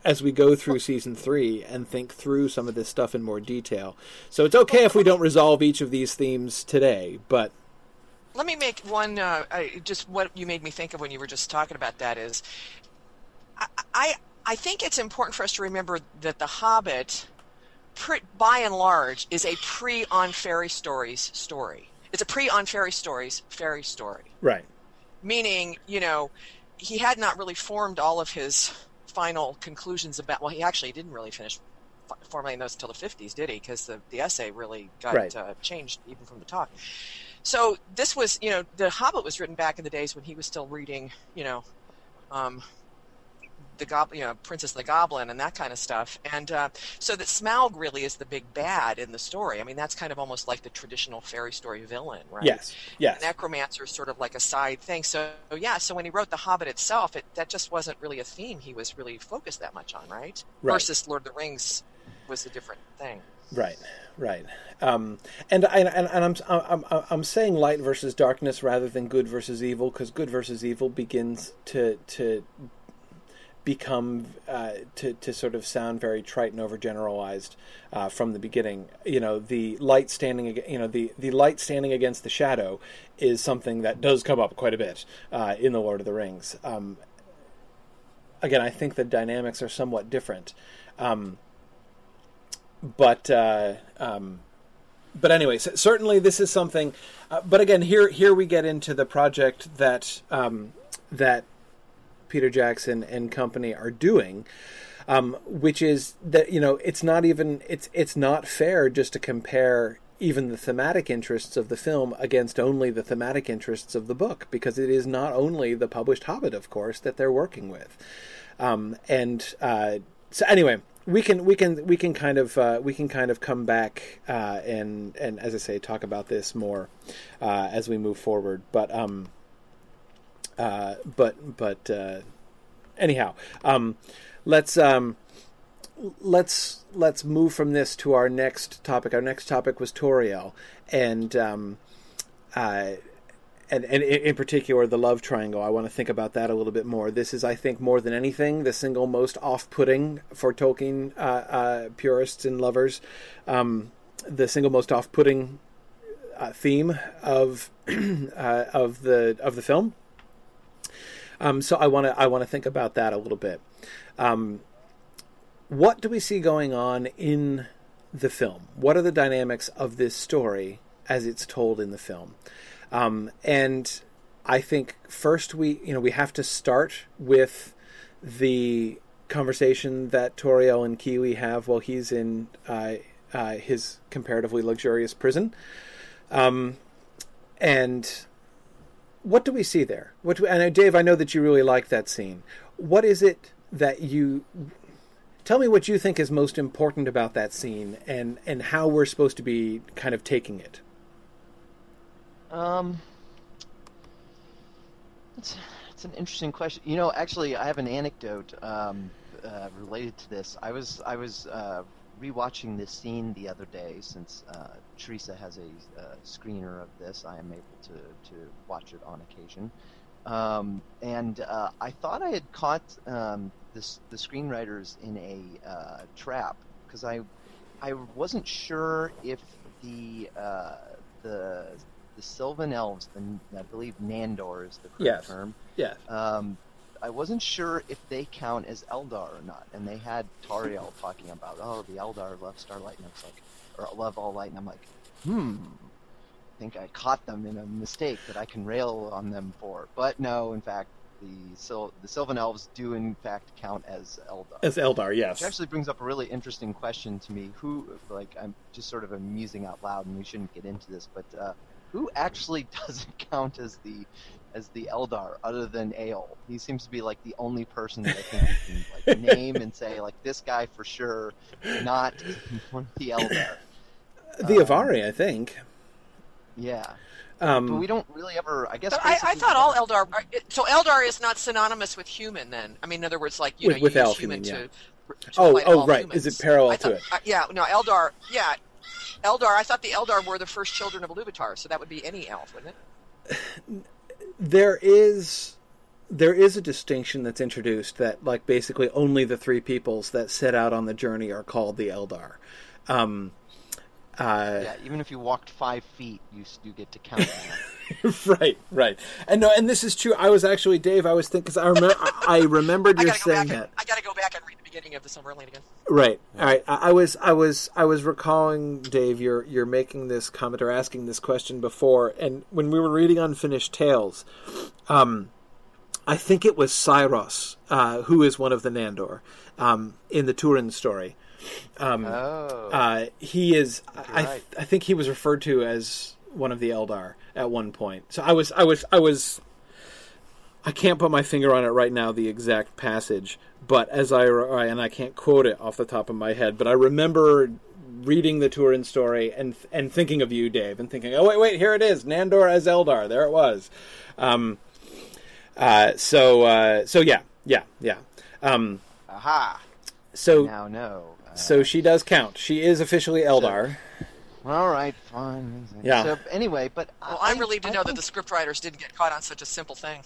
as we go through season three and think through some of this stuff in more detail. So it's okay if we don't resolve each of these themes today, but Let me make one. Uh, I, just what you made me think of when you were just talking about that is, I, I I think it's important for us to remember that the Hobbit, pre, by and large, is a pre on fairy stories story. It's a pre on fairy stories fairy story. right, meaning you know he had not really formed all of his final conclusions about well he actually didn't really finish formulating those until the 50s did he because the, the essay really got Right. uh, changed even from the talk so this was you know the hobbit was written back in the days when he was still reading you know um, the goblin, you know, Princess and the Goblin, and that kind of stuff. And uh, so that Smaug really is the big bad in the story. I mean, that's kind of almost like the traditional fairy story villain, right? Yes, yes. The necromancer is sort of like a side thing. So yeah, so when he wrote The Hobbit itself, it that just wasn't really a theme he was really focused that much on, right? Right. Versus Lord of the Rings was a different thing. Right, right. Um, and, I, and and I'm, I'm I'm saying light versus darkness rather than good versus evil because good versus evil begins to to become uh, to to sort of sound very trite and overgeneralized uh, from the beginning. You know, the light standing you know the the light standing against the shadow is something that does come up quite a bit uh, in the Lord of the Rings. Um, again, I think the dynamics are somewhat different. Um, but uh, um, but anyway, certainly this is something. Uh, but again, here here we get into the project that um, that Peter Jackson and company are doing, um, which is that you know it's not even it's it's not fair just to compare even the thematic interests of the film against only the thematic interests of the book because it is not only the published Hobbit, of course, that they're working with, um, and uh, so anyway we can we can we can kind of uh, we can kind of come back uh, and and as I say talk about this more uh, as we move forward. But um, uh, but but uh, anyhow, um, let's um, let's let's move from this to our next topic. Our next topic was Tauriel, and um, uh, and, and in particular the love triangle. I want to think about that a little bit more. This is, I think, more than anything, the single most off-putting for Tolkien uh, uh, purists and lovers. Um, the single most off-putting uh, theme of uh, of the of the film. Um, so I want to I want to think about that a little bit. Um, what do we see going on in the film? What are the dynamics of this story as it's told in the film? Um, and I think first we, you know, we have to start with the conversation that Tauriel and Kili have while he's in uh, uh, his comparatively luxurious prison. Um, and what do we see there? What do, and Dave, I know that you really like that scene. What is it that you tell me? What you think is most important about that scene, and and how we're supposed to be kind of taking it. Um, it's it's an interesting question. You know, actually, I have an anecdote um, uh, related to this. I was I was uh, rewatching this scene the other day since uh, Teresa has a uh, screener of this. I am able to to watch it on occasion, um, and uh, I thought I had caught um, this the screenwriters in a uh, trap because I I wasn't sure if the uh, the the Sylvan Elves, the, I believe Nandor is the correct Yes. term. Yeah. Um, I wasn't sure if they count as Eldar or not, and they had Tauriel talking about, oh, the Eldar love Starlight, and I was like, or love All Light, and I'm like, hmm, I think I caught them in a mistake that I can rail on them for. But no, in fact, the Syl- the Sylvan Elves do in fact count as Eldar. As Eldar, yes. Which actually brings up a really interesting question to me. Who, like, I'm just sort of amusing out loud, and we shouldn't get into this, but uh, who actually doesn't count as the as the Eldar other than Ael? He seems to be like the only person that I think you can like name and say like this guy for sure, not one of the Eldar. The um, Avari, I think. Yeah, Um, but we don't really ever. I guess. I, I thought all Eldar. are- So Eldar is not synonymous with human, then. I mean, in other words, like you With- know, you with use elf, human you mean, to. to Oh, apply to oh, all right. humans. Is it parallel I to it? uh, yeah, no, Eldar. Yeah, Eldar. I thought the Eldar were the first children of Iluvatar, so that would be any elf, wouldn't it? there is there is a distinction that's introduced that like basically only the three peoples that set out on the journey are called the Eldar. Um, uh, Yeah, even if you walked five feet, you you get to count. them. right, right, and no, and this is true. I was actually Dave. I was thinking because I remember I remembered I you saying back. And, that. I gotta go back and read the beginning of the Silmarillion again. Right. All right. I I was I was I was recalling Dave. You're you're making this comment or asking this question before, and when we were reading Unfinished Tales, um, I think it was Saeros uh, who is one of the Nandor um, in the Turin story. Um, oh, uh, he is. I. I think he was referred to as one of the Eldar at one point. So I was I was I was I can't put my finger on it right now, the exact passage, but as I and I can't quote it off the top of my head, but I remember reading the Turin story and and thinking of you, Dave, and thinking, oh wait, wait, here it is, Nandor as Eldar. There it was. Um, uh, so uh, so yeah, yeah, yeah. Um, Aha. so Now no. So she does count. She is officially Eldar. all right, fine. Yeah. So anyway, but Well, I'm relieved to I know that the scriptwriters didn't get caught on such a simple thing.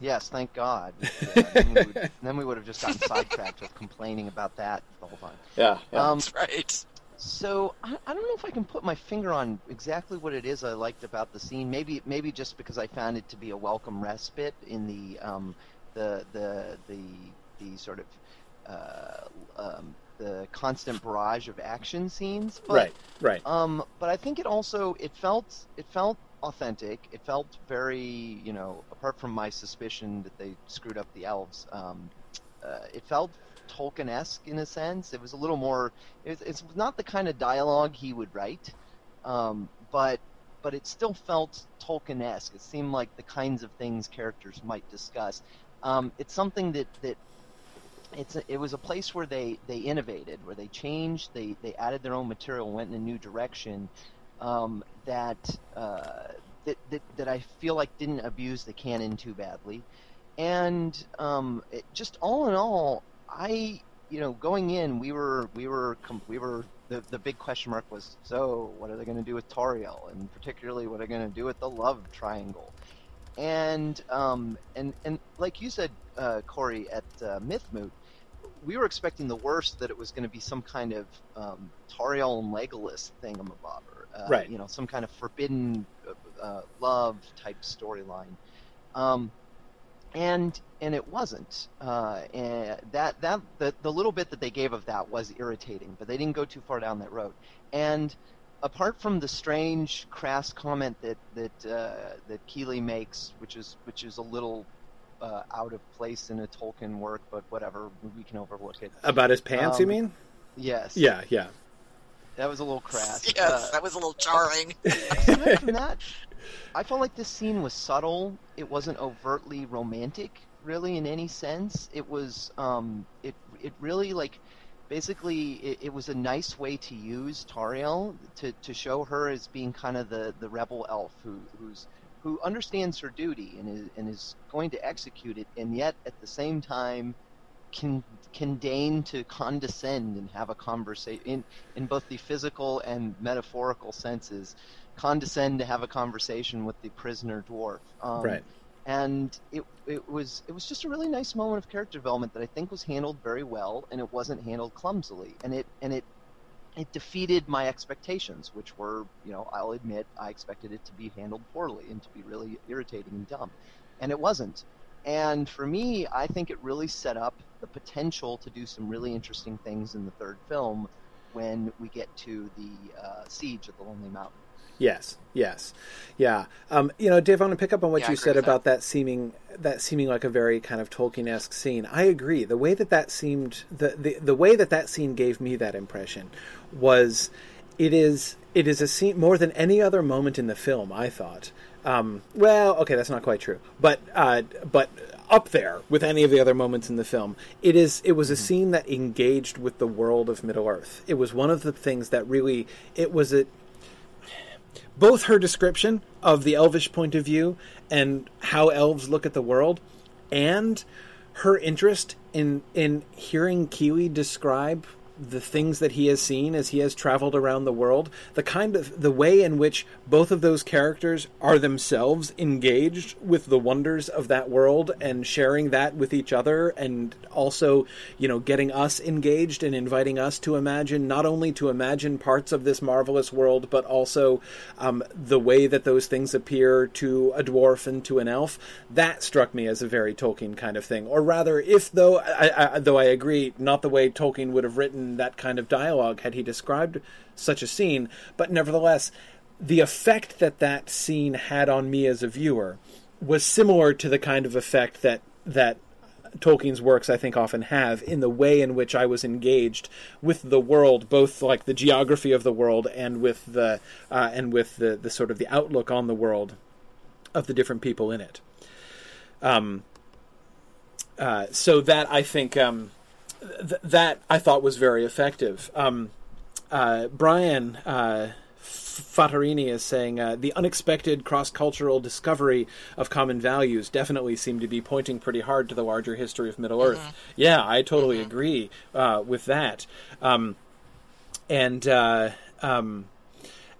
Yes, thank God. Yeah, then, we would, then we would have just gotten sidetracked with complaining about that the whole time. Yeah. yeah. Um, That's right. So I, I don't know if I can put my finger on exactly what it is I liked about the scene. Maybe maybe just because I found it to be a welcome respite in the um, the the the the sort of uh, um, the constant barrage of action scenes. But, right. Right. Um, but I think it also it felt it felt authentic. It felt very you know apart from my suspicion that they screwed up the elves. Um, uh, it felt Tolkien-esque in a sense. It was a little more. It's, it's not the kind of dialogue he would write, um, but but it still felt Tolkien-esque. It seemed like the kinds of things characters might discuss. Um, it's something that that it's a, it was a place where they, they innovated, where they changed, they, they added their own material, went in a new direction. Um, that, uh, that that that I feel like didn't abuse the canon too badly, and um, it, just all in all, I you know going in we were we were we were the the big question mark was so what are they going to do with Tauriel, and particularly what are they going to do with the love triangle, and um, and and like you said, uh, Corey at uh, Mythmoot, we were expecting the worst that it was going to be some kind of um, Tauriel and Legolas thingamabobber, uh, Right. You know, some kind of forbidden uh, uh, love type storyline, um, and and it wasn't. Uh, and that that the the little bit that they gave of that was irritating, but they didn't go too far down that road, and. Apart from the strange, crass comment that that uh, that Kili makes, which is which is a little uh, out of place in a Tolkien work, but whatever, we can overlook it. About his pants, you Um, mean? Yes. Yeah. Yeah. That was a little crass. Yes, Uh, that was a little jarring. aside from that, I felt like this scene was subtle. It wasn't overtly romantic, really, in any sense. It was, um, it, it really like, basically, it, it was a nice way to use Tauriel to, to show her as being kind of the, the rebel elf who, who's who understands her duty and is, and is going to execute it, and yet at the same time can can deign to condescend and have a conversation in, in both the physical and metaphorical senses condescend to have a conversation with the prisoner dwarf um, Right. and it it was it was just a really nice moment of character development that I think was handled very well and it wasn't handled clumsily and it and it it defeated my expectations which were you know I'll admit I expected it to be handled poorly and to be really irritating and dumb. And it wasn't. And for me I think it really set up the potential to do some really interesting things in the third film when we get to the uh, siege of the Lonely Mountain Yes, yes, yeah. Um, you know, Dave, I want to pick up on what Yeah, you said about that. seeming that seeming like a very kind of Tolkien-esque scene. I agree. The way that that seemed, the, the the way that that scene gave me that impression was, it is it is a scene more than any other moment in the film. I thought. Um, well, okay, that's not quite true, but uh, but up there with any of the other moments in the film. It is. It was a scene that engaged with the world of Middle Earth. It was one of the things that really. It was a both her description of the elvish point of view and how elves look at the world and her interest in in hearing Kili describe the things that he has seen as he has traveled around the world the kind of the way in which both of those characters are themselves engaged with the wonders of that world and sharing that with each other and also you know getting us engaged and inviting us to imagine not only to imagine parts of this marvelous world but also um, the way that those things appear to a dwarf and to an elf. That struck me as a very Tolkien kind of thing. Or rather if though I, I, though I agree not the way Tolkien would have written that kind of dialogue had he described such a scene but nevertheless the effect that that scene had on me as a viewer was similar to the kind of effect that that Tolkien's works I think often have in the way in which I was engaged with the world, both like the geography of the world and with the uh, and with the the sort of the outlook on the world of the different people in it. Um, uh, so that I think um, th- that I thought was very effective. Um, uh, Brian uh, Fattorini is saying uh, the unexpected cross-cultural discovery of common values definitely seem to be pointing pretty hard to the larger history of Middle Earth. Yeah, I totally agree uh, with that. Um, and uh, um,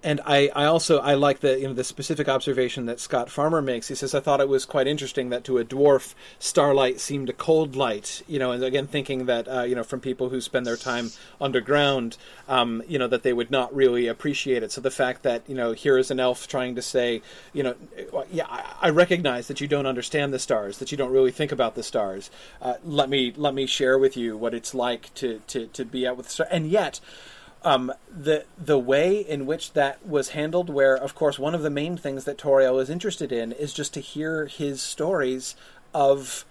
and I, I also I like the you know the specific observation that Scott Farmer makes. He says I thought it was quite interesting that to a dwarf starlight seemed a cold light. You know, and again thinking that uh, you know from people who spend their time underground, um, you know that they would not really appreciate it. So the fact that you know here is an elf trying to say you know yeah I, recognize that you don't understand the stars, that you don't really think about the stars. Uh, let me let me share with you what it's like to to to be out with the stars, and yet um, the the way in which that was handled, where of course one of the main things that Tauriel is interested in is just to hear his stories of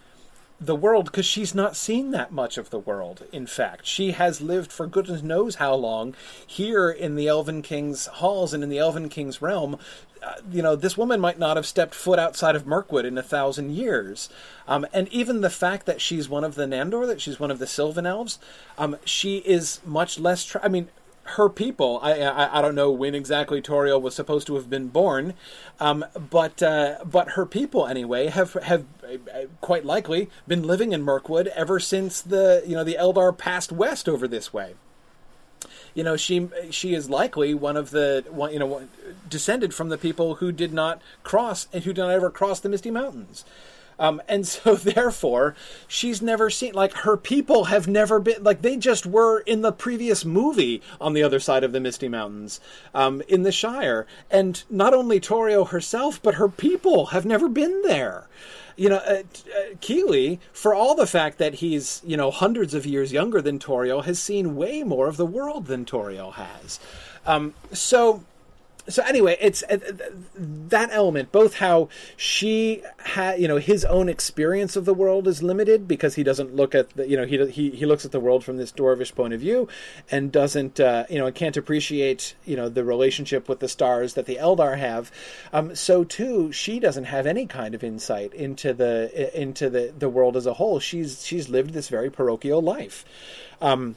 the world because she's not seen that much of the world. In fact, she has lived for goodness knows how long here in the Elven King's halls and in the Elven King's realm. Uh, you know, this woman might not have stepped foot outside of Mirkwood in a thousand years. Um, and even the fact that she's one of the Nandor, that she's one of the Sylvan Elves, um, she is much less. Tra- I mean, her people. I, I, I don't know when exactly Tauriel was supposed to have been born, um, but uh, but her people anyway have have uh, quite likely been living in Mirkwood ever since the you know the Eldar passed west over this way. You know she she is likely one of the one, you know descended from the people who did not cross and who did not ever cross the Misty Mountains. Um, and so, therefore, she's never seen, like, her people have never been, like, they just were in the previous movie on the other side of the Misty Mountains um, in the Shire. And not only Tauriel herself, but her people have never been there. You know, uh, uh, Kili, for all the fact that he's, you know, hundreds of years younger than Tauriel, has seen way more of the world than Tauriel has. Um, so so anyway, it's uh, that element, both how she had, you know, his own experience of the world is limited because he doesn't look at the, you know, he he he looks at the world from this dwarvish point of view, and doesn't, uh, you know, and can't appreciate, you know, the relationship with the stars that the Eldar have. Um, so too, she doesn't have any kind of insight into the into the the world as a whole. She's she's lived this very parochial life. Um,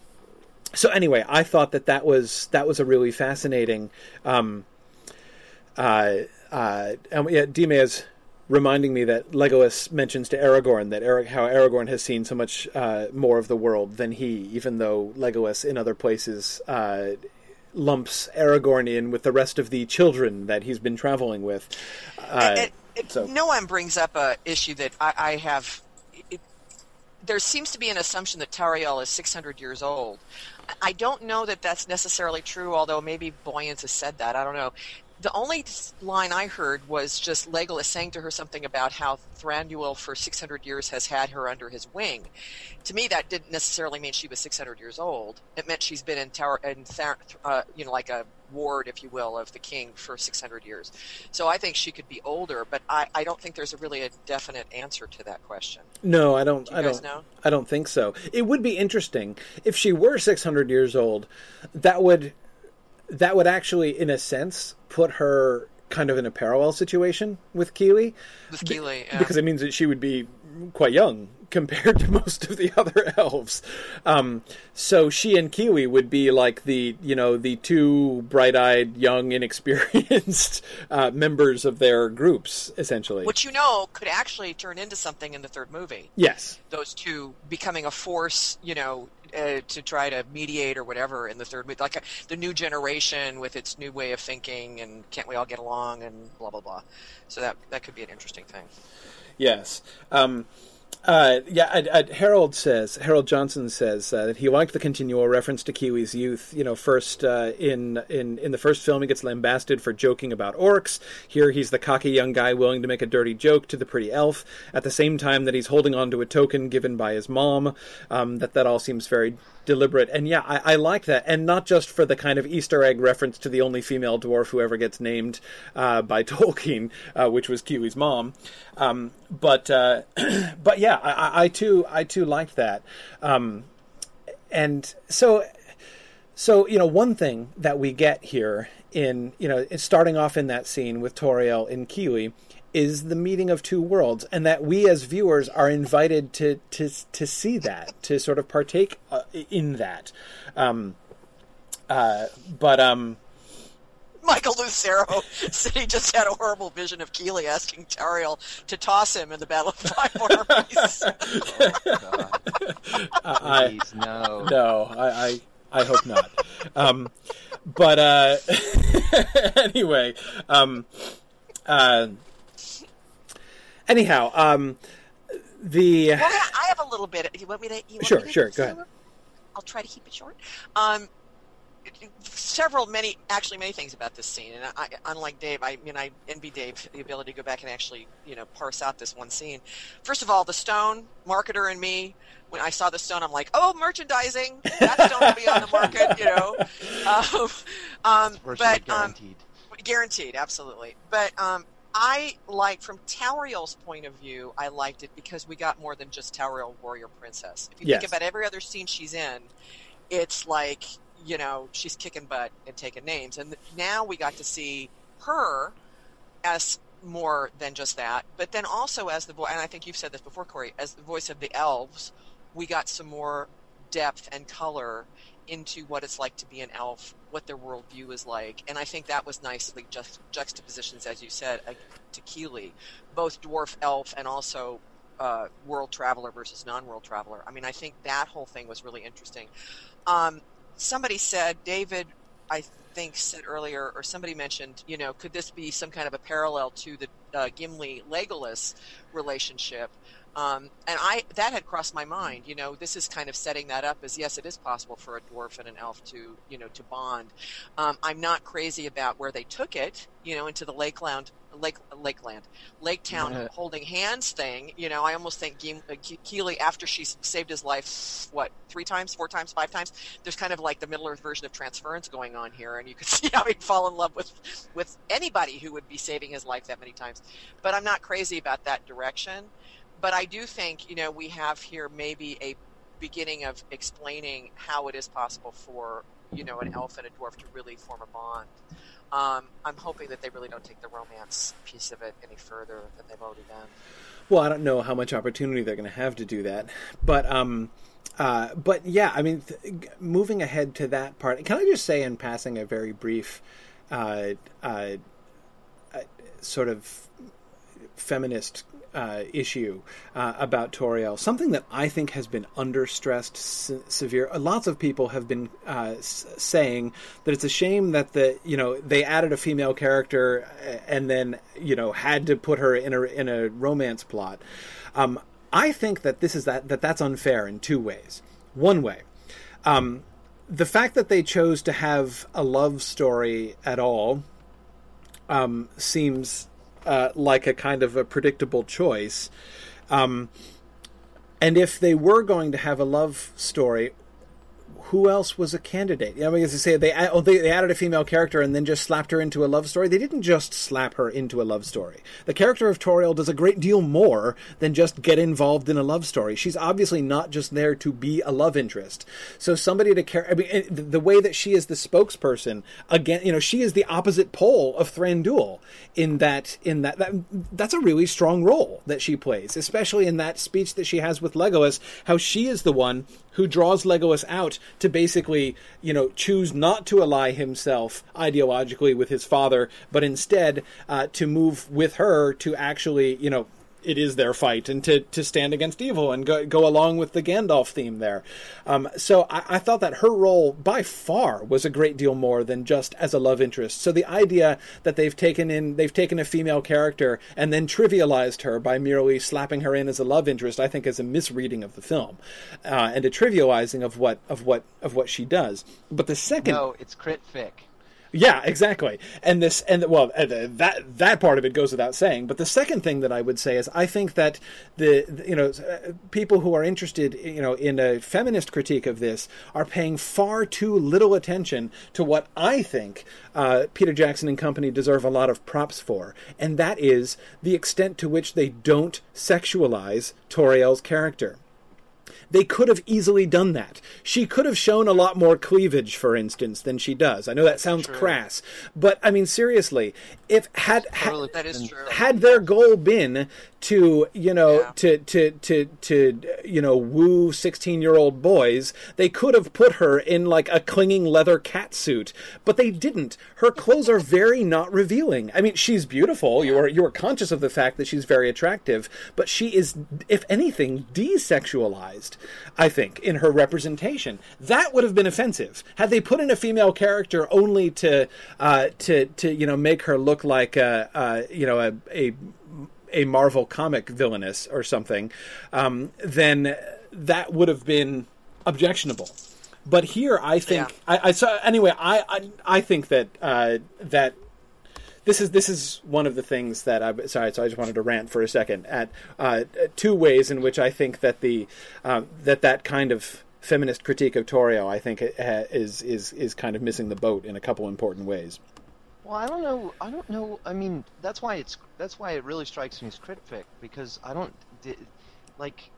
so anyway, I thought that that was that was a really fascinating. Um, uh, uh, Dime is reminding me that Legolas mentions to Aragorn that Eric, how Aragorn has seen so much uh, more of the world than he, even though Legolas in other places uh, lumps Aragorn in with the rest of the children that he's been traveling with. Uh, and, and, so. No one brings up a issue that I, I have. It, there seems to be an assumption that Tauriel is 600 years old. I don't know that that's necessarily true, although maybe Boyens has said that. I don't know the only line I heard was just Legolas saying to her something about how Thranduil for 600 years has had her under his wing. To me, that didn't necessarily mean she was 600 years old. It meant she's been in tower, in uh, you know, like a ward, if you will, of the king for 600 years. So I think she could be older, but I, I don't think there's a really a definite answer to that question. No, I don't. Do I don't know. I don't think so. It would be interesting if she were 600 years old. That would that would actually, in a sense, put her kind of in a parallel situation with Kili. With Kili, yeah. because it means that she would be quite young compared to most of the other elves. Um, so she and Kili would be like the you know the two bright-eyed, young, inexperienced uh, members of their groups, essentially. Which you know could actually turn into something in the third movie. Yes, those two becoming a force, you know, uh, to try to mediate or whatever in the third movie, like uh, the new generation with its new way of thinking, and can't we all get along, and blah blah blah. So that that could be an interesting thing. Yes. Um, uh, yeah, I, I, Harold says Harold Johnson says uh, that he liked the continual reference to Kili's youth. You know, first uh, in in in the first film, he gets lambasted for joking about orcs. Here, he's the cocky young guy willing to make a dirty joke to the pretty elf. At the same time that he's holding on to a token given by his mom. Um, that that all seems very deliberate. And yeah, I, I, like that, and not just for the kind of Easter egg reference to the only female dwarf who ever gets named uh, by Tolkien, uh, which was Kili's mom. Um, but uh, but yeah, I, I, too I too liked that. Um, and so so you know one thing that we get here in you know starting off in that scene with Tauriel and Kili is the meeting of two worlds, and that we as viewers are invited to to to see that, to sort of partake uh, in that. Um, uh, but um, Michael Lucero said he just had a horrible vision of Kili asking Tauriel to toss him in the Battle of Five Armies. I, Please, no. no, I, I I hope not. Um, but uh, anyway, um, uh, anyhow, um, the well, I have a little bit. You want me to? You want Sure, me to sure, go ahead. I'll try to keep it short. Um, several, many, actually, many things about this scene, and I, unlike Dave, I mean, I envy Dave the ability to go back and actually, you know, parse out this one scene. First of all, the stone marketer and me. When I saw the stone, I'm like, "Oh, merchandising! That stone will be on the market," you know. Um, um, Virtually but um, guaranteed. Guaranteed, absolutely. But um, I like, from Tauriel's point of view, I liked it because we got more than just Tauriel, warrior princess. If you Yes. think about every other scene she's in, it's like you know she's kicking butt and taking names, and now we got to see her as more than just that, but then also as the voice. And I think you've said this before, Corey, as the voice of the elves, we got some more depth and color into what it's like to be an elf, what their worldview is like, and I think that was nicely just juxtapositions, as you said, uh, to Kili, both dwarf elf and also uh, world traveler versus non-world traveler. I mean, I think that whole thing was really interesting. Um, somebody said, David, I think said earlier, or somebody mentioned, you know, could this be some kind of a parallel to the uh, Gimli Legolas relationship? Um, and I that had crossed my mind. You know, this is kind of setting that up as yes, it is possible for a dwarf and an elf to you know to bond. Um, I'm not crazy about where they took it. You know, into the Lakeland, Lake Lakeland, Lake Town Yeah. holding hands thing. You know, I almost think Gim, uh, Kili after she saved his life, what three times, four times, five times. There's kind of like the Middle Earth version of transference going on here, and you could see how he'd fall in love with with anybody who would be saving his life that many times. But I'm not crazy about that direction but I do think you know we have here maybe a beginning of explaining how it is possible for you know an elf and a dwarf to really form a bond. Um, I'm hoping that they really don't take the romance piece of it any further than they've already done. Well, I don't know how much opportunity they're going to have to do that, but um, uh, but yeah, I mean, th- moving ahead to that part, can I just say in passing a very brief, uh, uh, uh, sort of feminist uh, issue uh, about Tauriel, something that I think has been understressed se- severe. uh, Lots of people have been uh, s- saying that it's a shame that the you know they added a female character uh, and then you know had to put her in a in a romance plot. Um, I think that this is that that that's unfair in two ways. One way, um, the fact that they chose to have a love story at all um, seems uh, like a kind of a predictable choice. Um, and if they were going to have a love story, who else was a candidate? You know, because they say they oh, they, they added a female character and then just slapped her into a love story. They didn't just slap her into a love story. The character of Tauriel does a great deal more than just get involved in a love story. She's obviously not just there to be a love interest. So somebody to care. I mean, eh, the the way that she is the spokesperson again, you know, she is the opposite pole of Thranduil in that in that, that that's a really strong role that she plays, especially in that speech that she has with Legolas. How she is the one who draws Legolas out to basically, you know, choose not to ally himself ideologically with his father, but instead uh, to move with her to actually, you know, it is their fight and to, to stand against evil and go, go along with the Gandalf theme there. Um, so I, I thought that her role by far was a great deal more than just as a love interest. So the idea that they've taken in they've taken a female character and then trivialized her by merely slapping her in as a love interest, I think is a misreading of the film uh, and a trivializing of what of what of what she does. But the second No, it's crit fic. Yeah, exactly. And this, and well, uh, that that part of it goes without saying. But the second thing that I would say is, I think that the, you know uh, people who are interested, you know, in a feminist critique of this are paying far too little attention to what I think uh, Peter Jackson and company deserve a lot of props for, and that is the extent to which they don't sexualize Tauriel's character. They could have easily done that. She could have shown a lot more cleavage, for instance, than she does. I know that sounds True. crass, but I mean seriously, if had Totally had, That is true. had their goal been to you know Yeah. to to to to you know woo 16 year old boys. They could have put her in like a clinging leather cat suit but they didn't. Her clothes are very not revealing. I mean she's beautiful. You are you are conscious of the fact that she's very attractive but she is if anything desexualized i think in her representation. That would have been offensive. Had they put in a female character only to uh to to you know make her look like a, uh you know a, a a Marvel comic villainess or something, um, then that would have been objectionable. But here, I think Yeah. I, I saw anyway. I, I I think that uh, that this is this is one of the things that I sorry. So I just wanted to rant for a second at uh, two ways in which I think that the um, that that kind of feminist critique of Tauriel, I think, uh, is is is kind of missing the boat in a couple important ways. Well, I don't know. I don't know. I mean, that's why it's that's why it really strikes me as cryptic because I don't like.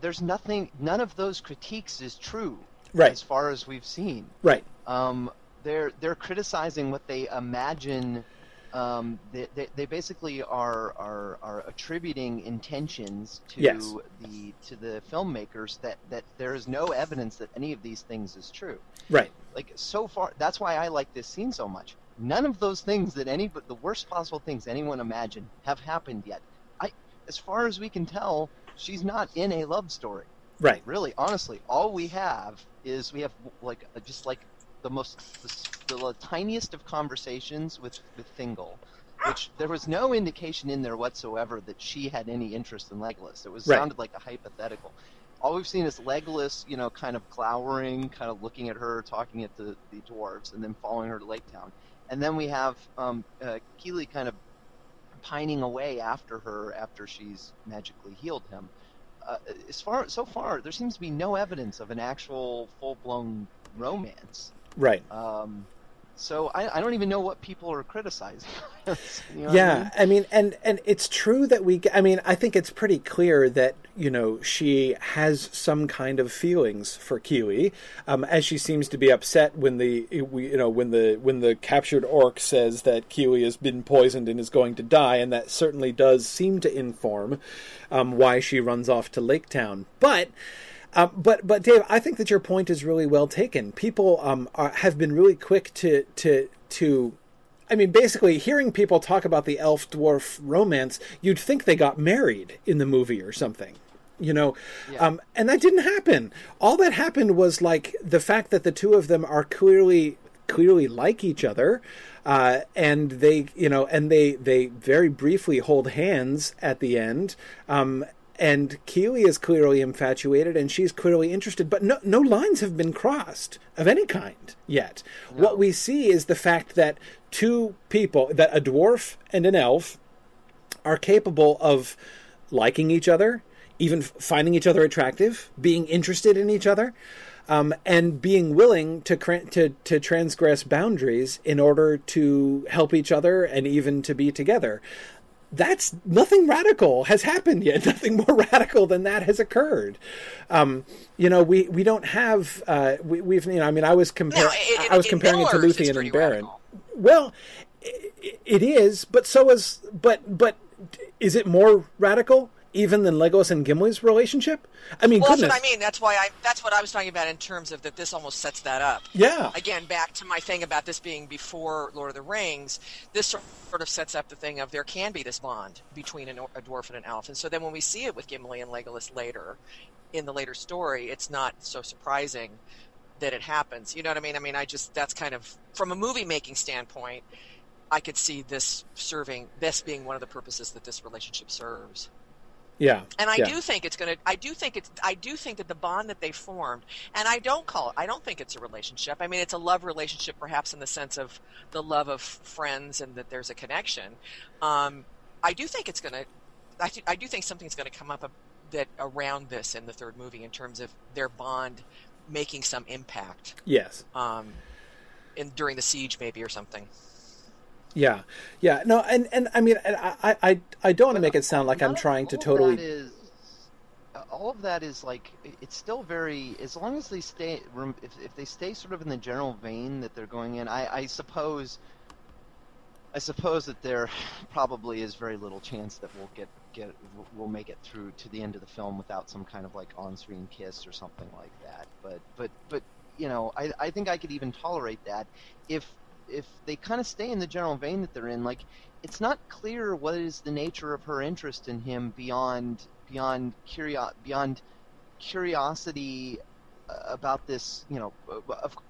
There's nothing. None of those critiques is true, Right. As far as we've seen, Right. um, they're they're criticizing what they imagine. Um, they, they, they basically are, are are attributing intentions to Yes. the to the filmmakers that, that there is no evidence that any of these things is true Right. like so far that's why i like this scene so much none of those things that any but the worst possible things anyone imagined have happened yet i as far as we can tell she's not in a love story Right. really honestly all we have is we have like just like the most the, the tiniest of conversations with with Thingol which there was no indication in there whatsoever that she had any interest in Legolas. It was Right. sounded like a hypothetical. All we've seen is Legolas, you know, kind of glowering, kind of looking at her, talking at the, the dwarves, and then following her to Lake Town. And then we have um, uh, Kili kind of pining away after her after she's magically healed him. Uh, as far so far, there seems to be no evidence of an actual full blown romance. Right. Um, so I, I don't even know what people are criticizing. You know what I yeah mean? I mean, and and it's true that we i mean i think it's pretty clear that you know she has some kind of feelings for Kili, um, as she seems to be upset when the you know when the when the captured orc says that Kili has been poisoned and is going to die and that certainly does seem to inform um, why she runs off to lake town but um, but but Dave, I think that your point is really well taken. People um, are, have been really quick to to to. I mean, basically, hearing people talk about the elf dwarf romance, you'd think they got married in the movie or something, you know, Yeah. um, and that didn't happen. All that happened was like the fact that the two of them are clearly clearly like each other, uh, and they you know, and they they very briefly hold hands at the end. Um, and Kili is clearly infatuated and she's clearly interested, but no, no lines have been crossed of any kind yet. What we see is the fact that two people, that a dwarf and an elf, are capable of liking each other, even finding each other attractive, being interested in each other, um, and being willing to, to to transgress boundaries in order to help each other and even to be together that's nothing radical has happened yet. Nothing more radical than that has occurred. Um, you know, we, we don't have uh, we, we've you know I mean I was comparing No, it- I was in comparing it to Millers, it's Luthien and Beren. radical. Well, i- it is, but so is but but is it more radical even than Legolas and Gimli's relationship? I mean, Well, that's what I mean. That's why I. That's what I was talking about in terms of that. This almost sets that up. yeah, Again, back to my thing about this being before Lord of the Rings. This sort of sets up the thing of there can be this bond between an, a dwarf and an elf, and so then when we see it with Gimli and Legolas later, in the later story, it's not so surprising that it happens. You know what I mean? I mean, I just that's kind of from a movie making standpoint. I could see this serving this being one of the purposes that this relationship serves. Yeah, And I yeah. do think it's going to. I do think it's. I do think that the bond that they formed, and I don't call it. I don't think it's a relationship. I mean, it's a love relationship, perhaps in the sense of the love of friends and that there's a connection. Um, I do think it's going to. I, do- I do think something's going to come up that around this in the third movie in terms of their bond making some impact yes. um, in during the siege, maybe or something. Yeah, yeah, no, and and I mean, and I I I don't want to make it sound like I'm trying to all totally. That is, uh, all all of that is like it's still very as long as they stay if, if they stay sort of in the general vein that they're going in. I, I suppose I suppose that there probably is very little chance that we'll get get we'll make it through to the end of the film without some kind of like on-screen kiss or something like that. But but but you know, I I think I could even tolerate that if if they kind of stay in the general vein that they're in. Like it's not clear what is the nature of her interest in him beyond beyond curio- beyond curiosity uh, about this, you know,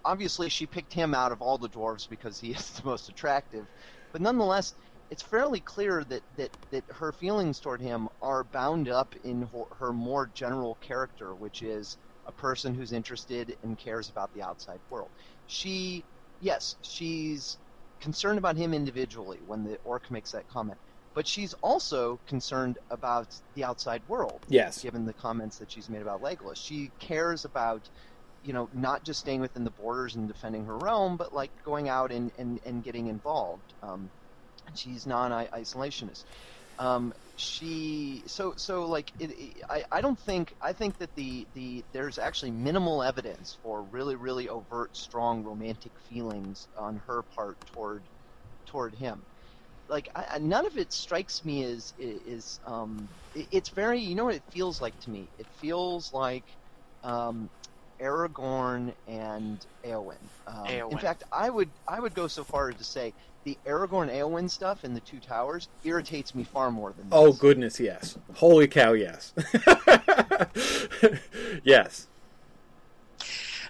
obviously she picked him out of all the dwarves because he is the most attractive. But nonetheless, it's fairly clear that, that, that her feelings toward him are bound up in her, her more general character, which is a person who's interested and cares about the outside world. She, yes, she's concerned about him individually when the orc makes that comment, but she's also concerned about the outside world. Yes. Given the comments that she's made about Legolas, she cares about, you know, not just staying within the borders and defending her realm, but like going out and, and, and getting involved. Um, she's non-isolationist. Um, she so so like it, it, I I don't think I think that the the there's actually minimal evidence for really really overt strong romantic feelings on her part toward toward him like I, none of it strikes me as is um, it, it's very you know what it feels like to me. It feels like um, Aragorn and Eowyn. Um, Eowyn. In fact, I would I would go so far as to say the Aragorn Eowyn stuff in the Two Towers irritates me far more than. This. Oh goodness, yes! Holy cow, yes! yes.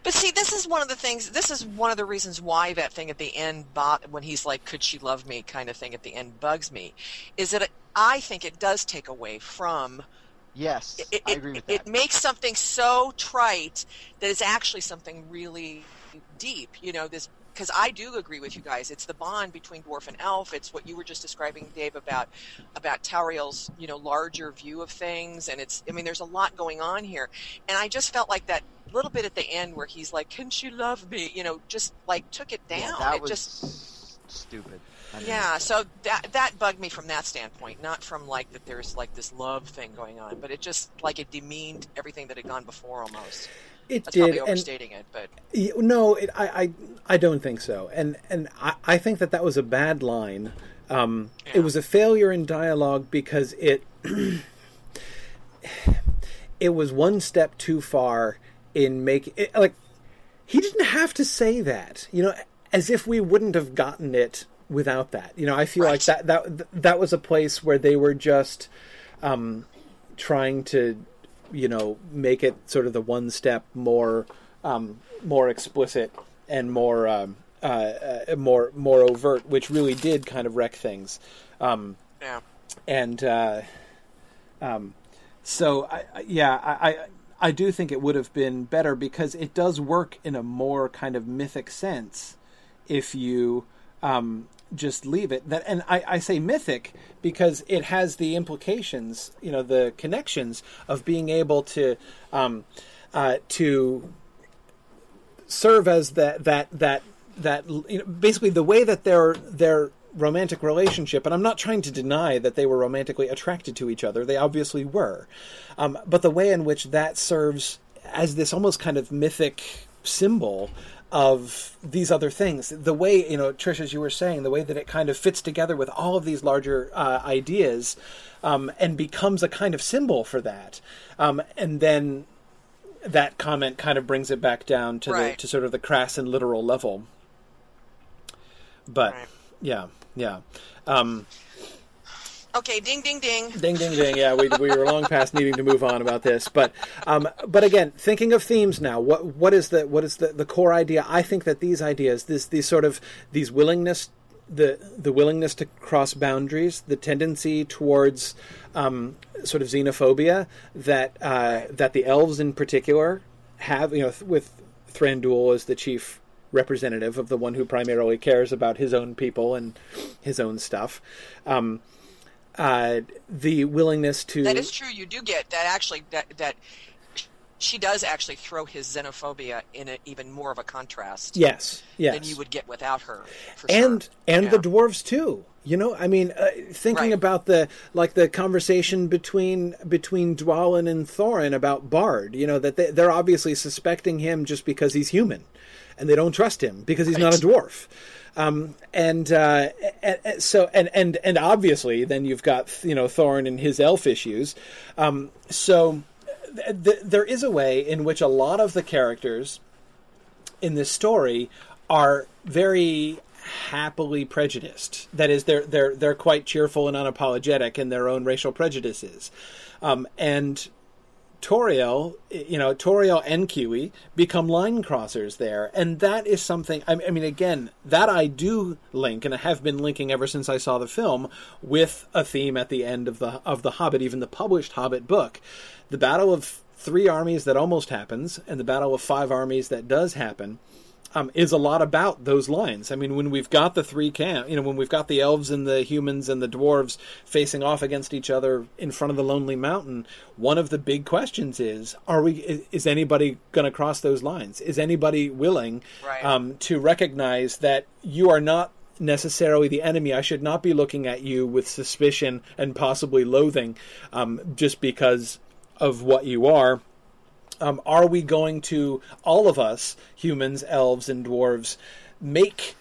But see, this is one of the things. This is one of the reasons why that thing at the end, when he's like, "Could she love me?" kind of thing at the end bugs me, is that I think it does take away from. Yes, it, I agree with that. It makes something so trite that it's actually something really deep. You know, this because I do agree with you guys. It's the bond between dwarf and elf. It's what you were just describing, Dave, about about Tauriel's you know larger view of things, and it's. I mean, there's a lot going on here, and I just felt like that little bit at the end where he's like, "Can she love me?" You know, just like took it down. Yeah, that it was just stupid. Yeah, so that that bugged me from that standpoint, not from like that there's like this love thing going on, but it just like it demeaned everything that had gone before almost. It That's did, probably and overstating it, but no, it, I, I I don't think so, and and I, I think that that was a bad line. Um, It was a failure in dialogue because it it was one step too far in making like he didn't have to say that, you know, as if we wouldn't have gotten it without that. You know, I feel like that that that was a place where they were just um, trying to, you know, make it sort of the one step more um, more explicit and more um, uh, uh, more more overt, which really did kind of wreck things. Um, yeah. and uh, um, so I, I- yeah, I, I I do think it would have been better because it does work in a more kind of mythic sense if you um, just leave it. That and I, I say mythic because it has the implications, you know, the connections of being able to um, uh, to serve as that that that that you know, basically the way that their their romantic relationship and I'm not trying to deny that they were romantically attracted to each other they obviously were um, but the way in which that serves as this almost kind of mythic symbol of these other things the way you know Trish as you were saying the way that it kind of fits together with all of these larger uh, ideas um, and becomes a kind of symbol for that um, and then that comment kind of brings it back down to the to sort of the crass and literal level. But Right. yeah, yeah. Um, Okay, ding, ding, ding. ding, ding, ding. Yeah, we, we were long past needing to move on about this, but um, but again, thinking of themes now. What what is the what is the, the core idea? I think that these ideas, this these sort of these willingness. The, the willingness to cross boundaries, the tendency towards um, sort of xenophobia that uh, that the elves in particular have, you know, th- with Thranduil as the chief representative of the one who primarily cares about his own people and his own stuff. Um, uh, the willingness to That is true. You do get that actually that that she does actually throw his xenophobia in a, even more of a contrast. Yes, yes. Than you would get without her. and sure. and yeah. the dwarves too. You know, I mean, uh, thinking Right. about the like the conversation between between Dwalin and Thorin about Bard. You know that they, they're obviously suspecting him just because he's human, and they don't trust him because he's not a dwarf. Um, and, uh, and, so and and and obviously, then you've got you know Thorin and his elf issues. Um, so th- th- there is a way in which a lot of the characters in this story are very happily prejudiced. That is, they're they're they're quite cheerful and unapologetic in their own racial prejudices, um, and. Tauriel, you know, Tauriel and Kili become line crossers there, and that is something. I I mean, again, that I do link, and I have been linking ever since I saw the film with a theme at the end of the of the Hobbit, even the published Hobbit book, the battle of three armies that almost happens, and the battle of five armies that does happen um, is a lot about those lines. I mean, when we've got the three camp, you know, when we've got the elves and the humans and the dwarves facing off against each other in front of the Lonely Mountain, one of the big questions is: Are we? Is, anybody going to cross those lines? Is anybody willing Right. um, to recognize that you are not? necessarily the enemy i should not be looking at you with suspicion and possibly loathing um, just because of what you are um, are we going to all of us humans elves and dwarves make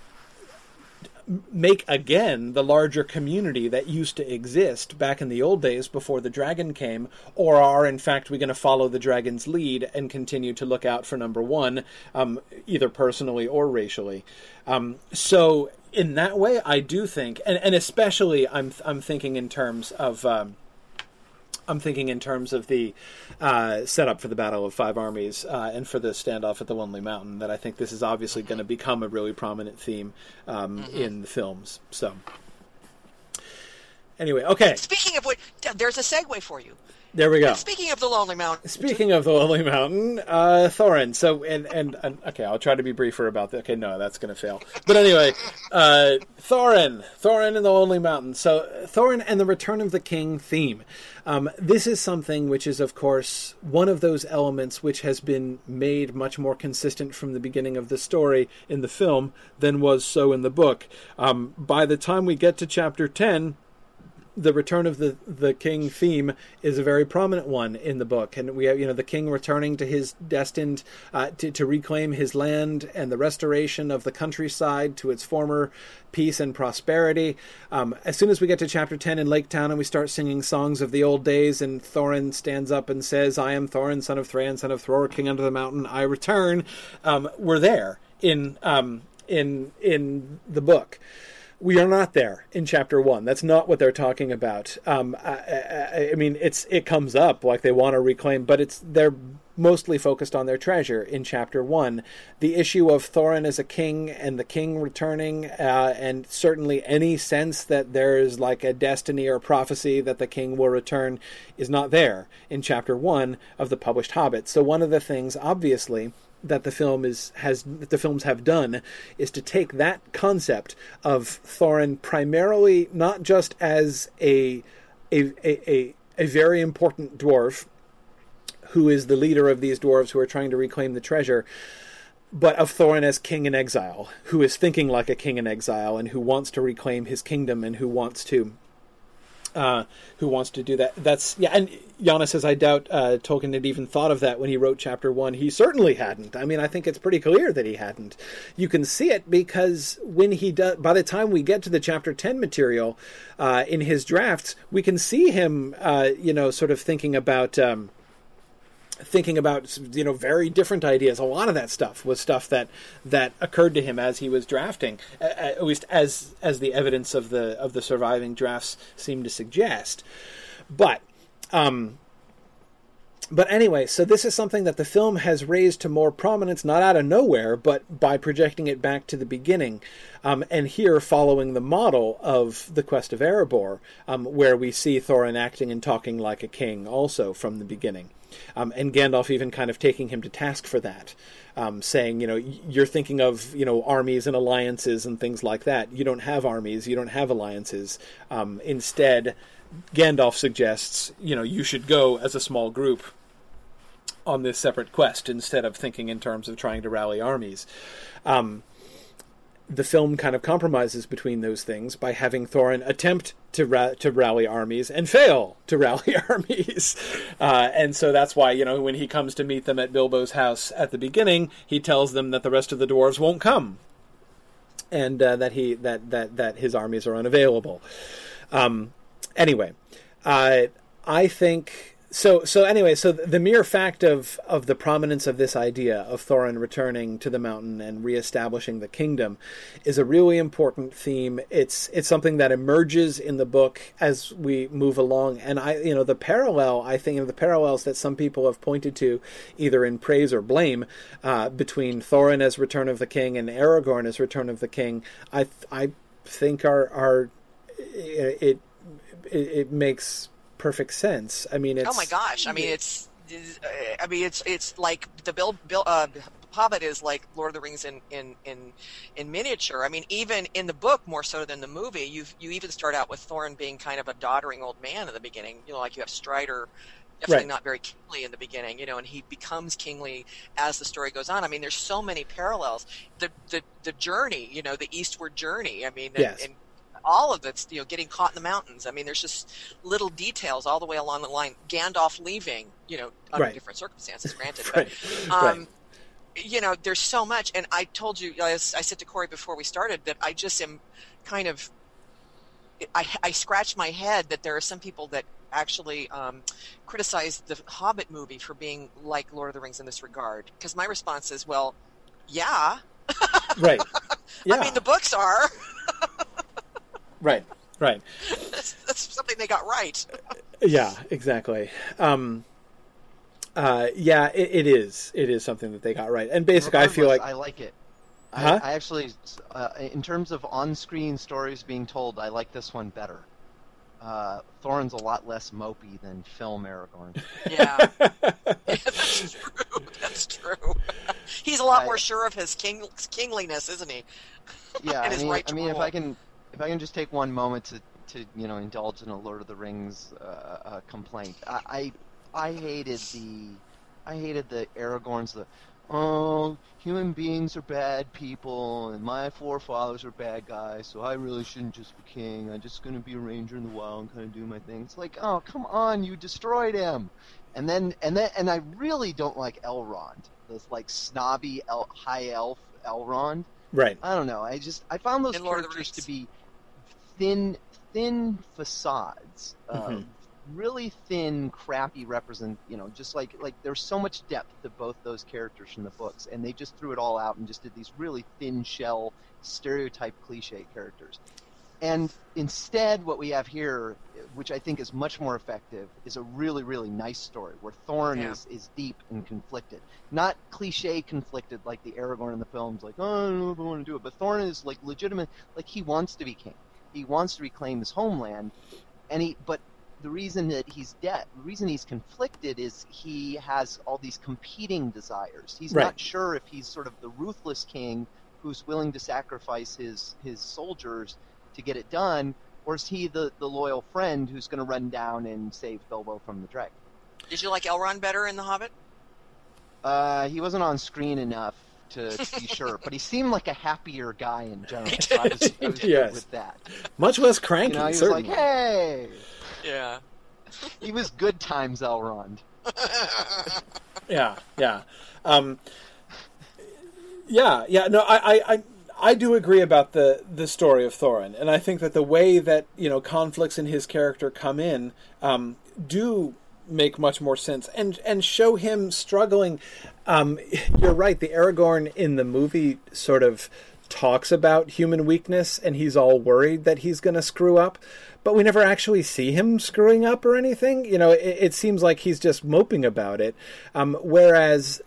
make again the larger community that used to exist back in the old days before the dragon came? Or are in fact we going to follow the dragon's lead and continue to look out for number one um, either personally or racially? Um, so in that way i do think and, and especially i'm i'm thinking in terms of um, I'm thinking in terms of the uh, setup for the Battle of Five Armies uh, and for the standoff at the Lonely Mountain. That I think this is obviously going to become a really prominent theme um, in the films. So, anyway, okay, Speaking of which, there's a segue for you. There we go. Speaking of the Lonely Mountain, Speaking of the Lonely Mountain, uh, Thorin. So, and, and and okay, I'll try to be briefer about that. Okay, no, that's going to fail. But anyway, uh, Thorin, Thorin and the Lonely Mountain. So, Thorin and the Return of the King theme. Um, this is something which is, of course, one of those elements which has been made much more consistent from the beginning of the story in the film than was so in the book. Um, by the time we get to chapter ten the return of the the king theme is a very prominent one in the book, and we have you know the king returning to his destined uh, to, to reclaim his land and the restoration of the countryside to its former peace and prosperity. Um, as soon as we get to chapter ten in Lake Town and we start singing songs of the old days, and Thorin stands up and says, "I am Thorin, son of Thrain, son of Thror, king under the mountain. I return." Um, we're there in um, in in the book we are not there in chapter one. That's not what they're talking about. Um, I, I, I mean, it's it comes up like they want to reclaim, but it's they're mostly focused on their treasure in chapter one. The issue of Thorin as a king and the king returning, uh, and certainly any sense that there is like a destiny or prophecy that the king will return is not there in chapter one of the published Hobbit. So one of the things, obviously, that the film is has that the films have done is to take that concept of Thorin primarily not just as a a a, a, very important dwarf who is the leader of these dwarves who are trying to reclaim the treasure but of Thorin as king in exile who is thinking like a king in exile and who wants to reclaim his kingdom and who wants to uh, who wants to do that. That's yeah, and Yana says I doubt uh, Tolkien had even thought of that when he wrote chapter one. He certainly hadn't. I mean, I think it's pretty clear that he hadn't. You can see it because when he does, by the time we get to the chapter ten material uh, in his drafts, we can see him, uh, you know, sort of thinking about. Um, thinking about you know very different ideas. A lot of that stuff was stuff that that occurred to him as he was drafting, at least as as the evidence of the of the surviving drafts seem to suggest. But um, but anyway, so this is something that the film has raised to more prominence, not out of nowhere, but by projecting it back to the beginning. Um, and here, following the model of the Quest of Erebor, um, where we see Thorin acting and talking like a king also from the beginning. Um, and Gandalf even kind of taking him to task for that, um, saying, you know, you're thinking of, you know, armies and alliances and things like that. You don't have armies, you don't have alliances. Um, instead, Gandalf suggests, you know, you should go as a small group on this separate quest instead of thinking in terms of trying to rally armies. Um, the film kind of compromises between those things by having Thorin attempt to ra- to rally armies and fail to rally armies, uh, and so that's why you know when he comes to meet them at Bilbo's house at the beginning, he tells them that the rest of the dwarves won't come, and uh, that he that that that his armies are unavailable. Um, anyway, uh, I think so so anyway so the mere fact of of the prominence of this idea of Thorin returning to the mountain and reestablishing the kingdom is a really important theme. It's it's something that emerges in the book as we move along. And i you know the parallel i think of the parallels that some people have pointed to either in praise or blame uh, between Thorin as return of the king and Aragorn as return of the king i i think are are it, it, it makes perfect sense. I mean, it's, oh my gosh! I mean, it's I mean, it's it's like the Bill Bill. Uh, Hobbit is like Lord of the Rings in, in, in, in miniature. I mean, even in the book, more so than the movie, you you even start out with Thorin being kind of a doddering old man in the beginning. You know, like you have Strider, definitely right. not very kingly in the beginning. You know, and he becomes kingly as the story goes on. I mean, there's so many parallels. The the the journey, you know, the eastward journey. I mean, yes. and, and all of it's you know getting caught in the mountains. I mean, there's just little details all the way along the line. Gandalf leaving, you know, under right. different circumstances, granted. right. But, um, right. You know, there's so much, and I told you, I, I said to Corey before we started that I just am kind of, I, I scratch my head that there are some people that actually um, criticize the Hobbit movie for being like Lord of the Rings in this regard. Because my response is, well, yeah. right. Yeah. I mean, the books are. Right. Right. that's, that's something they got right. yeah, exactly. Um, uh, yeah, it, it is. It is something that they got right. And basically, Regardless, I feel like I like it. Huh? I, I actually, uh, in terms of on-screen stories being told, I like this one better. Uh, Thorin's a lot less mopey than film Aragorn. Yeah, yeah that's true. That's true. He's a lot I, more sure of his king, kingliness, isn't he? Yeah, I mean, right I mean, if I can, if I can just take one moment to, to you know indulge in a Lord of the Rings uh, uh, complaint, I, I I hated the I hated the Aragorn's the oh human beings are bad people and my forefathers are bad guys so I really shouldn't just be king I'm just gonna be a ranger in the wild and kind of do my thing. It's like oh come on you destroyed him, and then and then and I really don't like Elrond this like snobby el- high elf Elrond. Right. I don't know. I just I found those characters to be thin, thin facades. mm-hmm. Really thin, crappy represent. You know, just like like there's so much depth to both those characters from the books, and they just threw it all out and just did these really thin shell, stereotype, cliche characters. And instead, what we have here, which I think is much more effective, is a really, really nice story where Thorin yeah. is, is deep and conflicted. Not cliche conflicted like the Aragorn in the films, like, oh, I don't know if I want to do it. But Thorin is like legitimate, like he wants to be king he wants to reclaim his homeland, and he but the reason that he's dead, the reason he's conflicted is he has all these competing desires. He's right. not sure if he's sort of the ruthless king who's willing to sacrifice his his soldiers to get it done, or is he the, the loyal friend who's going to run down and save Bilbo from the dragon? Did you like Elrond better in The Hobbit? Uh, he wasn't on screen enough to, to be sure, but he seemed like a happier guy in general. So I was, I was yes. with that. Much less cranky. You know, he certainly. was like, "Hey." Yeah. he was good times, Elrond. yeah, yeah, um, yeah, yeah. No, I, I, I do agree about the the story of Thorin, and I think that the way that you know conflicts in his character come in um, do make much more sense and and show him struggling. Um, you're right. The Aragorn in the movie sort of talks about human weakness, and he's all worried that he's going to screw up. But we never actually see him screwing up or anything. You know, it, it seems like he's just moping about it. Um, whereas,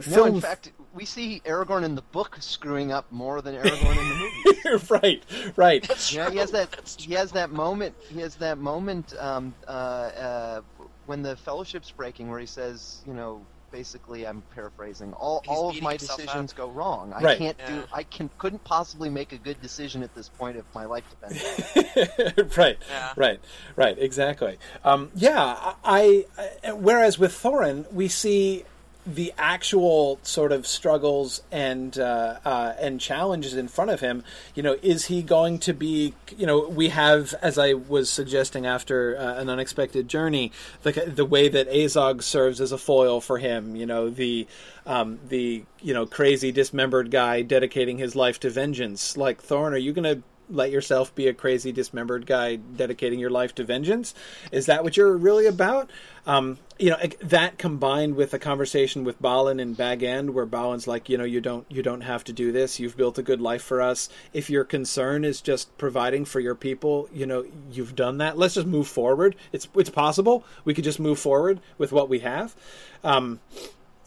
film... no, in fact, we see Aragorn in the book screwing up more than Aragorn in the movie. You're right, right. Yeah, he has that. He has that moment. He has that moment um, uh, uh, when the Fellowship's breaking, where he says, you know, basically, I'm paraphrasing. All He's all of my himself decisions go wrong. I Right. can't do. I can couldn't possibly make a good decision at this point if my life depended. right, Yeah. right, right, exactly. Um, yeah, I, I. Whereas with Thorin, we see the actual sort of struggles and uh, uh, and challenges in front of him. You know, is he going to be? You know, we have, as I was suggesting after uh, an unexpected journey, the the way that Azog serves as a foil for him. You know, the um, the you know crazy dismembered guy dedicating his life to vengeance. Like Thorin, are you going to let yourself be a crazy dismembered guy dedicating your life to vengeance? Is that what you're really about? Um, you know that combined with a conversation with Balin in Bag End where Balin's like you know you don't you don't have to do this. You've built a good life for us. If your concern is just providing for your people you know you've done that. Let's just move forward. It's it's possible. We could just move forward with what we have. Um,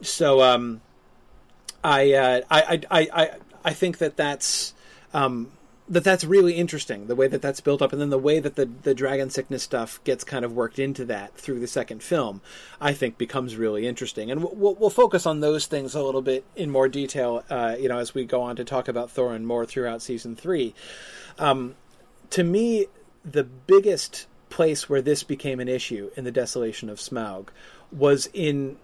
so um, I, uh, I, I I I I think that that's um, that that's really interesting the way that that's built up and then the way that the the dragon sickness stuff gets kind of worked into that through the second film i think becomes really interesting. And we'll, we'll focus on those things a little bit in more detail uh, you know as we go on to talk about thorin more throughout season three. Um, to me the biggest place where this became an issue in the desolation of smaug was in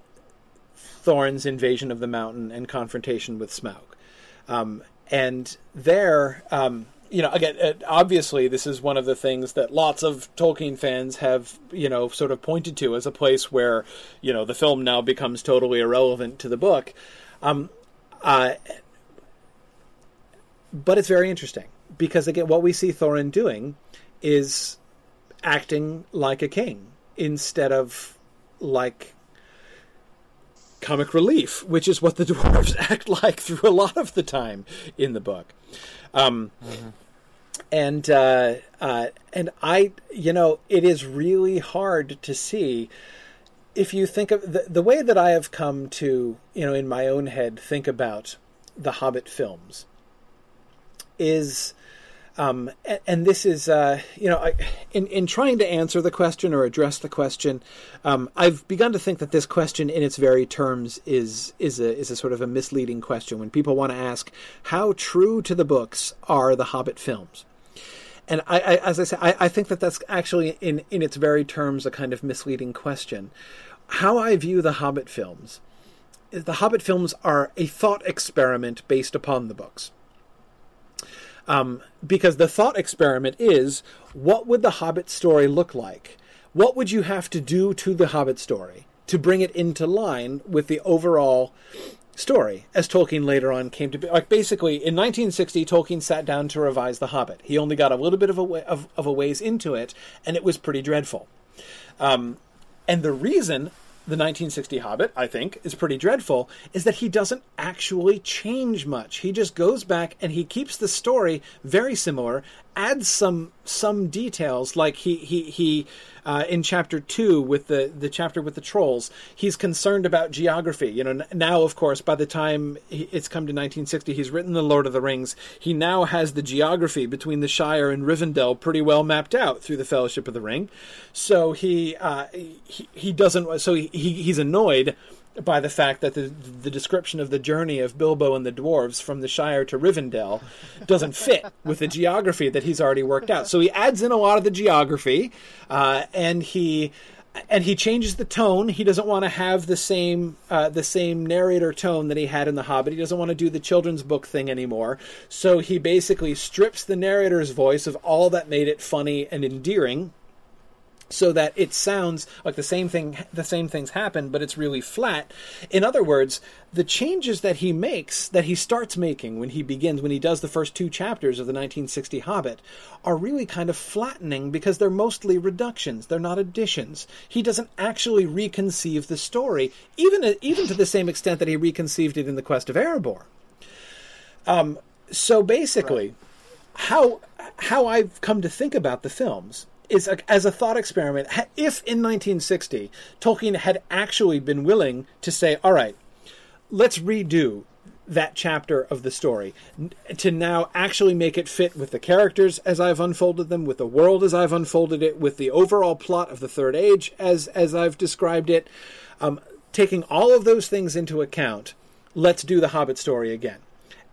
thorin's invasion of the mountain and confrontation with smaug. Um, and there, um, you know, again, obviously, this is one of the things that lots of Tolkien fans have, you know, sort of pointed to as a place where, you know, the film now becomes totally irrelevant to the book. Um, uh, but it's very interesting because, again, what we see Thorin doing is acting like a king instead of like comic relief, which is what the dwarves act like through a lot of the time in the book. Um, And uh, uh, and I, you know, it is really hard to see. If you think of the, the way that I have come to, you know, in my own head, think about the Hobbit films is um, and, and this is, uh, you know, I, in in trying to answer the question or address the question, um, I've begun to think that this question, in its very terms, is is a is a sort of a misleading question. When people want to ask how true to the books are the Hobbit films, and I, I as I say, I, I think that that's actually in in its very terms a kind of misleading question. How I view the Hobbit films the Hobbit films are a thought experiment based upon the books. Um, because the thought experiment is what would the Hobbit story look like? What would you have to do to the Hobbit story to bring it into line with the overall story as Tolkien later on came to be? Like basically, in 1960, Tolkien sat down to revise The Hobbit. He only got a little bit of a way, of, of a ways into it, and it was pretty dreadful. Um, and the reason the 1960 Hobbit, I think, is pretty dreadful, is that he doesn't actually change much. He just goes back and he keeps the story very similar, adds some some details, like he he he uh, in chapter two with the the chapter with the trolls, he's concerned about geography. You know, now of course, by the time it's come to 1960, he's written the Lord of the Rings. He now has the geography between the Shire and Rivendell pretty well mapped out through the Fellowship of the Ring. So he uh, he, he doesn't. So he he's annoyed by the fact that the the description of the journey of Bilbo and the dwarves from the Shire to Rivendell doesn't fit with the geography that he's already worked out. So he adds in a lot of the geography, uh, and he and he changes the tone. He doesn't want to have the same uh, the same narrator tone that he had in The Hobbit. He doesn't want to do the children's book thing anymore. So he basically strips the narrator's voice of all that made it funny and endearing so that it sounds like the same thing the same things happen but it's really flat. In other words the changes that he makes that he starts making when he begins when he does the first two chapters of the 1960 hobbit are really kind of flattening because they're mostly reductions. They're not additions. He doesn't actually reconceive the story even even to the same extent that he reconceived it in the quest of erebor. Um, so basically how how I've come to think about the films is a, as a thought experiment. If in 1960 Tolkien had actually been willing to say, "All right, let's redo that chapter of the story to now actually make it fit with the characters as I've unfolded them, with the world as I've unfolded it, with the overall plot of the Third Age as as I've described it." Um, taking all of those things into account, let's do the Hobbit story again.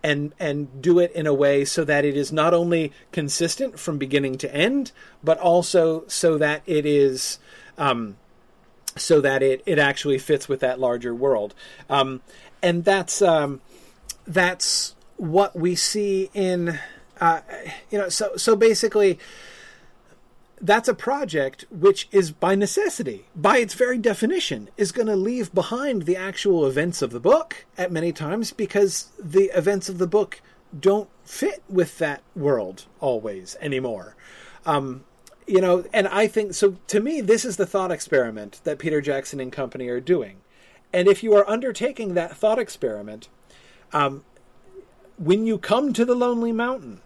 And, and do it in a way so that it is not only consistent from beginning to end, but also so that it is um, so that it, it actually fits with that larger world. Um, and that's um, that's what we see in uh, you know so so basically that's a project which is by necessity, by its very definition, is going to leave behind the actual events of the book at many times because the events of the book don't fit with that world always anymore. Um, you know, and I think so. To me, this is the thought experiment that Peter Jackson and company are doing. And if you are undertaking that thought experiment, um, when you come to the Lonely Mountain,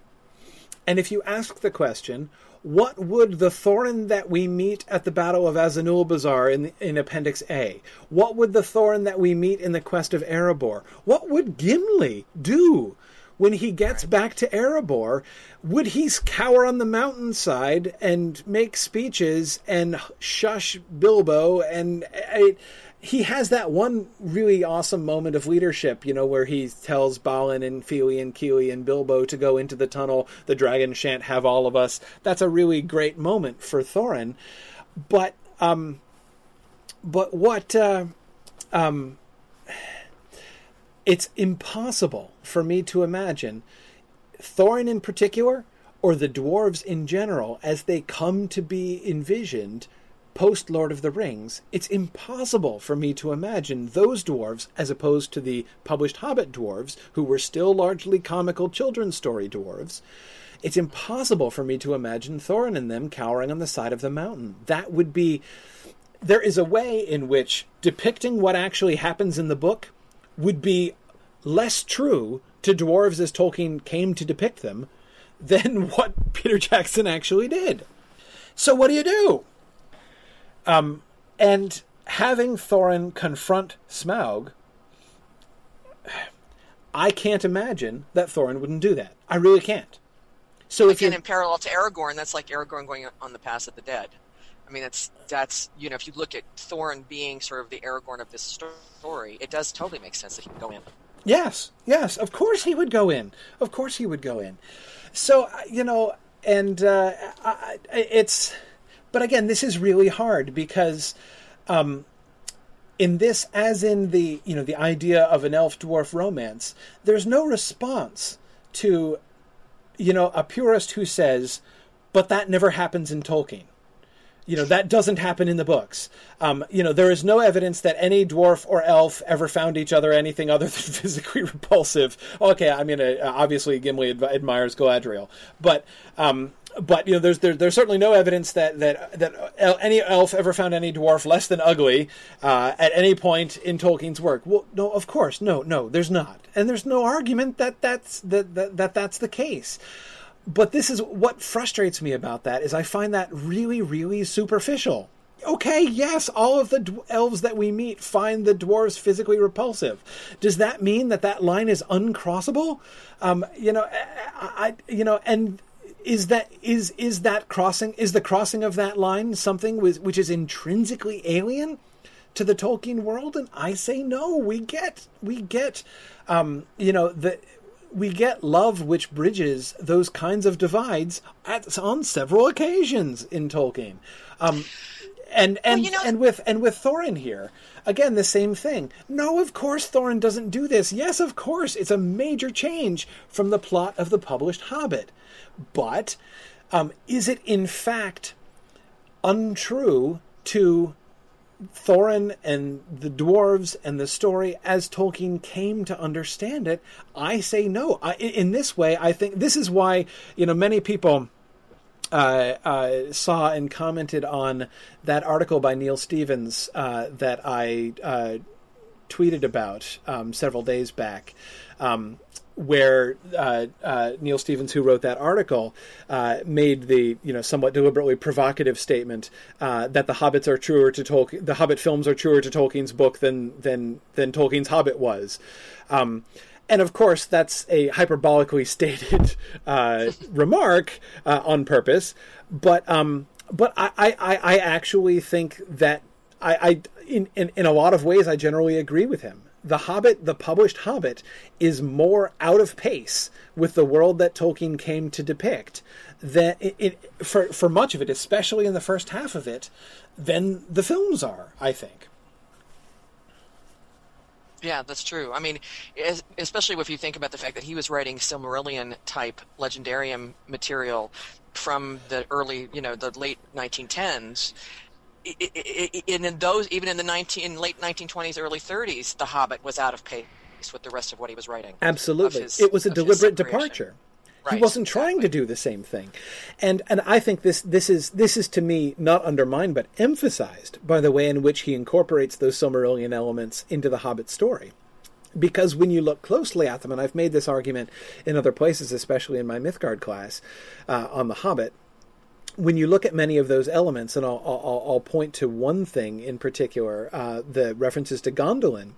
and if you ask the question, what would the Thorin that we meet at the Battle of Azanulbizar in, in Appendix A, what would the Thorin that we meet in the Quest of Erebor, what would Gimli do when he gets back to Erebor? Would he cower on the mountainside and make speeches and shush Bilbo and I, he has that one really awesome moment of leadership, you know, where he tells Balin and Fili and Kili and Bilbo to go into the tunnel. The dragon shan't have all of us. That's a really great moment for Thorin. But, um, but what, uh, um, it's impossible for me to imagine Thorin in particular or the dwarves in general as they come to be envisioned post Lord of the Rings, it's impossible for me to imagine those dwarves as opposed to the published Hobbit dwarves, who were still largely comical children's story dwarves. It's impossible for me to imagine Thorin and them cowering on the side of the mountain. That would be. There is a way in which depicting what actually happens in the book would be less true to dwarves as Tolkien came to depict them than what Peter Jackson actually did. So, what do you do? Um, and having Thorin confront Smaug, I can't imagine that Thorin wouldn't do that. I really can't. So again, in parallel to Aragorn, that's like Aragorn going on the Paths of the dead. I mean, that's that's you know, if you look at Thorin being sort of the Aragorn of this story, it does totally make sense that he would go in. Yes, yes, of course he would go in. Of course he would go in. So you know, and uh, I, it's but again, this is really hard because um, in this, as in the you know the idea of an elf dwarf romance, there's no response to you know a purist who says, "But that never happens in Tolkien." You know that doesn't happen in the books. Um, you know there is no evidence that any dwarf or elf ever found each other anything other than physically repulsive. Okay, I mean uh, obviously Gimli admires Galadriel, but um, but you know, there's there, there's certainly no evidence that that that any elf ever found any dwarf less than ugly uh, at any point in Tolkien's work. Well, no, of course, no, no, there's not, and there's no argument that that's that, that, that that's the case. But this is what frustrates me about that is I find that really, really superficial. Okay, yes, all of the elves that we meet find the dwarves physically repulsive. Does that mean that that line is uncrossable? Um, you know, I, I you know, and is that is is that crossing is the crossing of that line something with, which is intrinsically alien to the Tolkien world? And I say no. We get we get um, you know the we get love which bridges those kinds of divides at, on several occasions in Tolkien. Um, and and well, you know, and with and with Thorin here, again the same thing. No, of course Thorin doesn't do this. Yes, of course it's a major change from the plot of the published Hobbit. But um, is it in fact untrue to Thorin and the dwarves and the story as Tolkien came to understand it? I say no. I, in this way, I think this is why you know many people. Uh, uh, saw and commented on that article by Neil Stevens uh, that I uh, tweeted about um, several days back. Um, where uh, uh, Neal Stevens, who wrote that article, uh, made the you know somewhat deliberately provocative statement uh, that the Hobbits are truer to Tolkien, the Hobbit films are truer to Tolkien's book than than than Tolkien's Hobbit was. Um, and of course, that's a hyperbolically stated uh, remark uh, on purpose. But um, but I, I, I actually think that I, I in, in in a lot of ways, I generally agree with him. The Hobbit, the published Hobbit, is more out of pace with the world that Tolkien came to depict than it, it, for for much of it, especially in the first half of it, than the films are. I think. Yeah, that's true. I mean, especially if you think about the fact that he was writing Silmarillion type legendarium material from the early, you know, the late 1910s. And in those, even in the 19, late 1920s, early 30s, The Hobbit was out of pace with the rest of what he was writing. Absolutely, his, it was a deliberate departure. Right, he wasn't trying exactly. to do the same thing, and and I think this this is this is to me not undermined but emphasized by the way in which he incorporates those Silmarillion elements into the Hobbit story. Because when you look closely at them, and I've made this argument in other places, especially in my Mythgard class uh, on the Hobbit, when you look at many of those elements, and I'll, I'll, I'll point to one thing in particular, uh, the references to Gondolin,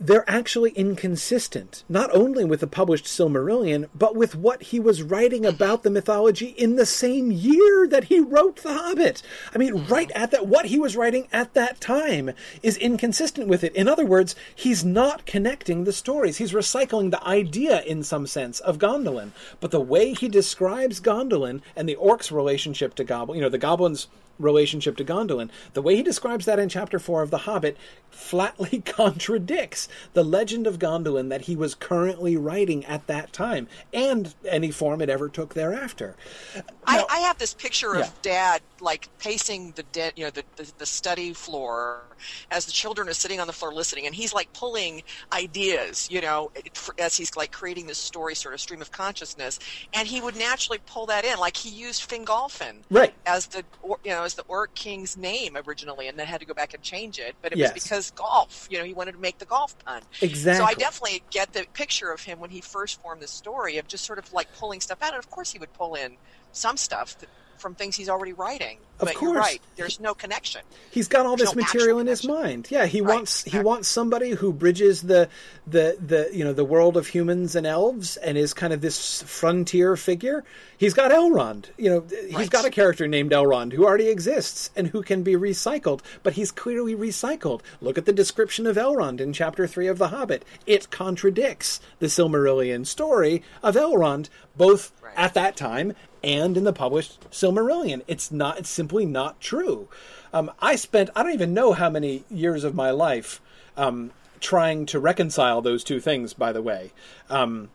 they're actually inconsistent, not only with the published Silmarillion, but with what he was writing about the mythology in the same year that he wrote The Hobbit. I mean, right at that, what he was writing at that time is inconsistent with it. In other words, he's not connecting the stories. He's recycling the idea, in some sense, of Gondolin. But the way he describes Gondolin and the orcs' relationship to Goblin, you know, the goblins relationship to Gondolin. The way he describes that in chapter 4 of The Hobbit flatly contradicts the legend of Gondolin that he was currently writing at that time and any form it ever took thereafter. Now, I, I, have this picture of yeah. dad like pacing the dead, you know, the, the, the study floor as the children are sitting on the floor listening, and he's like pulling ideas, you know, as he's like creating this story sort of stream of consciousness, and he would naturally pull that in, like he used Fingolfin right as the you know as the Orc King's name originally, and then had to go back and change it, but it yes. was because golf, you know, he wanted to make the golf pun. Exactly. So I definitely get the picture of him when he first formed the story of just sort of like pulling stuff out, and of course he would pull in some stuff that from things he's already writing. Of but course. you're right. There's no connection. He's got all There's this no material in his mind. Yeah, he right. wants he wants somebody who bridges the the the you know the world of humans and elves and is kind of this frontier figure. He's got Elrond. You know, he's right. got a character named Elrond who already exists and who can be recycled, but he's clearly recycled. Look at the description of Elrond in chapter 3 of The Hobbit. It contradicts the Silmarillion story of Elrond both right. at that time and in the published Silmarillion. It's not. It's simply not true. Um, I spent I don't even know how many years of my life um, trying to reconcile those two things. By the way. Um,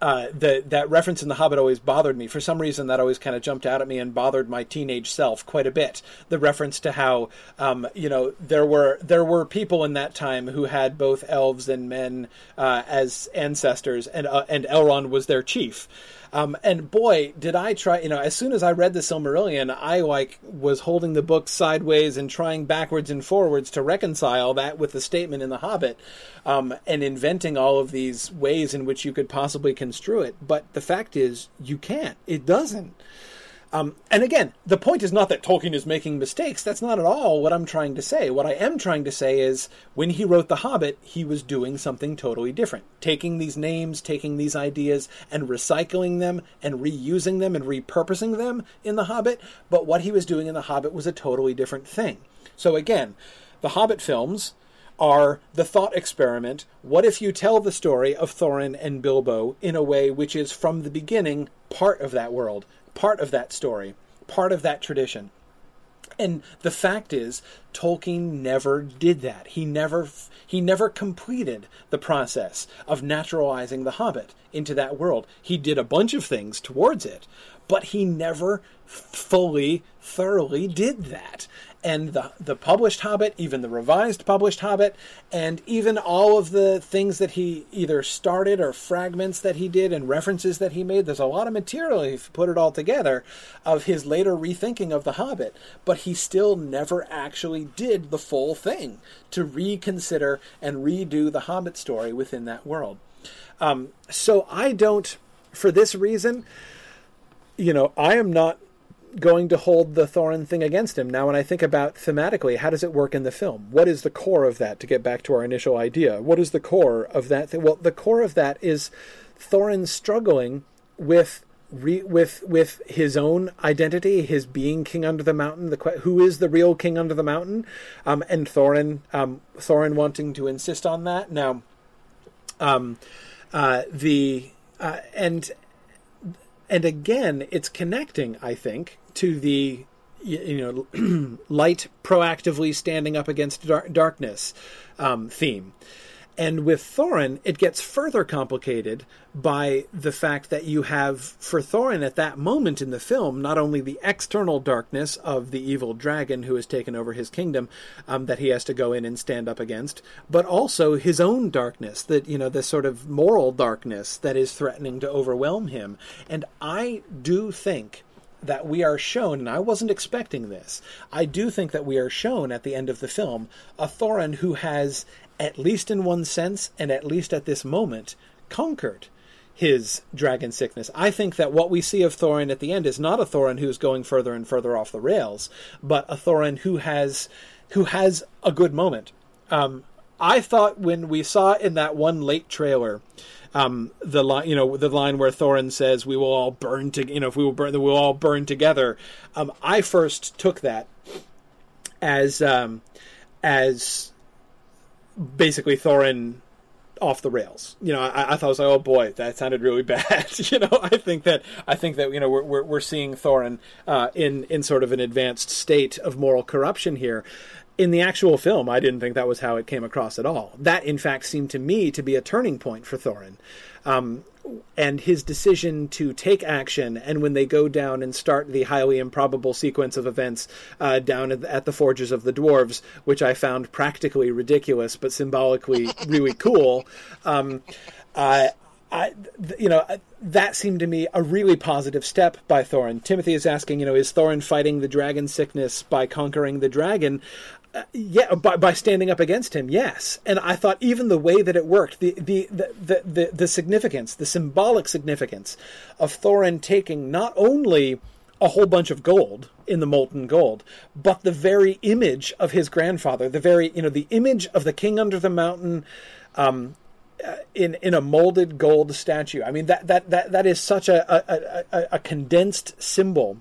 uh, the, that reference in The Hobbit always bothered me. For some reason, that always kind of jumped out at me and bothered my teenage self quite a bit. The reference to how, um, you know, there were there were people in that time who had both elves and men uh, as ancestors, and uh, and Elrond was their chief. Um, and boy, did I try! You know, as soon as I read the Silmarillion, I like was holding the book sideways and trying backwards and forwards to reconcile that with the statement in The Hobbit, um, and inventing all of these ways in which you could possibly construe it. But the fact is, you can't. It doesn't. Um, and again, the point is not that Tolkien is making mistakes. That's not at all what I'm trying to say. What I am trying to say is when he wrote The Hobbit, he was doing something totally different. Taking these names, taking these ideas, and recycling them, and reusing them, and repurposing them in The Hobbit. But what he was doing in The Hobbit was a totally different thing. So again, the Hobbit films are the thought experiment what if you tell the story of Thorin and Bilbo in a way which is from the beginning part of that world? Part of that story, part of that tradition. And the fact is, Tolkien never did that. He never he never completed the process of naturalizing the Hobbit into that world. He did a bunch of things towards it, but he never fully, thoroughly did that and the the published Hobbit, even the revised published Hobbit, and even all of the things that he either started or fragments that he did and references that he made. There's a lot of material if you put it all together of his later rethinking of the Hobbit, but he still never actually did the full thing to reconsider and redo the Hobbit story within that world. Um, so I don't, for this reason, you know, I am not going to hold the Thorin thing against him. Now, when I think about thematically, how does it work in the film? What is the core of that? To get back to our initial idea, what is the core of that? Thing? Well, the core of that is Thorin struggling with re- with with his own identity, his being king under the mountain. The que- who is the real king under the mountain, um, and Thorin um, Thorin wanting to insist on that. Now, um, uh, the uh, and and again, it's connecting. I think to the you know light proactively standing up against dar- darkness um, theme. And with Thorin, it gets further complicated by the fact that you have, for Thorin at that moment in the film, not only the external darkness of the evil dragon who has taken over his kingdom um, that he has to go in and stand up against, but also his own darkness, that, you know, the sort of moral darkness that is threatening to overwhelm him. And I do think that we are shown, and I wasn't expecting this, I do think that we are shown at the end of the film a Thorin who has, at least in one sense, and at least at this moment, conquered his dragon sickness. I think that what we see of Thorin at the end is not a Thorin who's going further and further off the rails, but a Thorin who has who has a good moment. Um, I thought when we saw in that one late trailer um, the line, you know, the line where Thorin says, "We will all burn to, you know, if we will burn, we will all burn together." Um, I first took that as um, as basically Thorin off the rails. You know, I, I thought I was like, oh boy, that sounded really bad. you know, I think that I think that you know we're we're, we're seeing Thorin uh, in in sort of an advanced state of moral corruption here. In the actual film, I didn't think that was how it came across at all. That, in fact, seemed to me to be a turning point for Thorin. Um, and his decision to take action, and when they go down and start the highly improbable sequence of events uh, down at the Forges of the Dwarves, which I found practically ridiculous but symbolically really cool. Um, uh, I, you know, that seemed to me a really positive step by Thorin. Timothy is asking, you know, is Thorin fighting the dragon sickness by conquering the dragon? Uh, yeah, by, by standing up against him, yes. And I thought even the way that it worked, the the, the, the, the, the significance, the symbolic significance of Thorin taking not only a whole bunch of gold in the molten gold, but the very image of his grandfather, the very you know the image of the king under the mountain, um, uh, in in a molded gold statue. I mean that that that that is such a a, a, a condensed symbol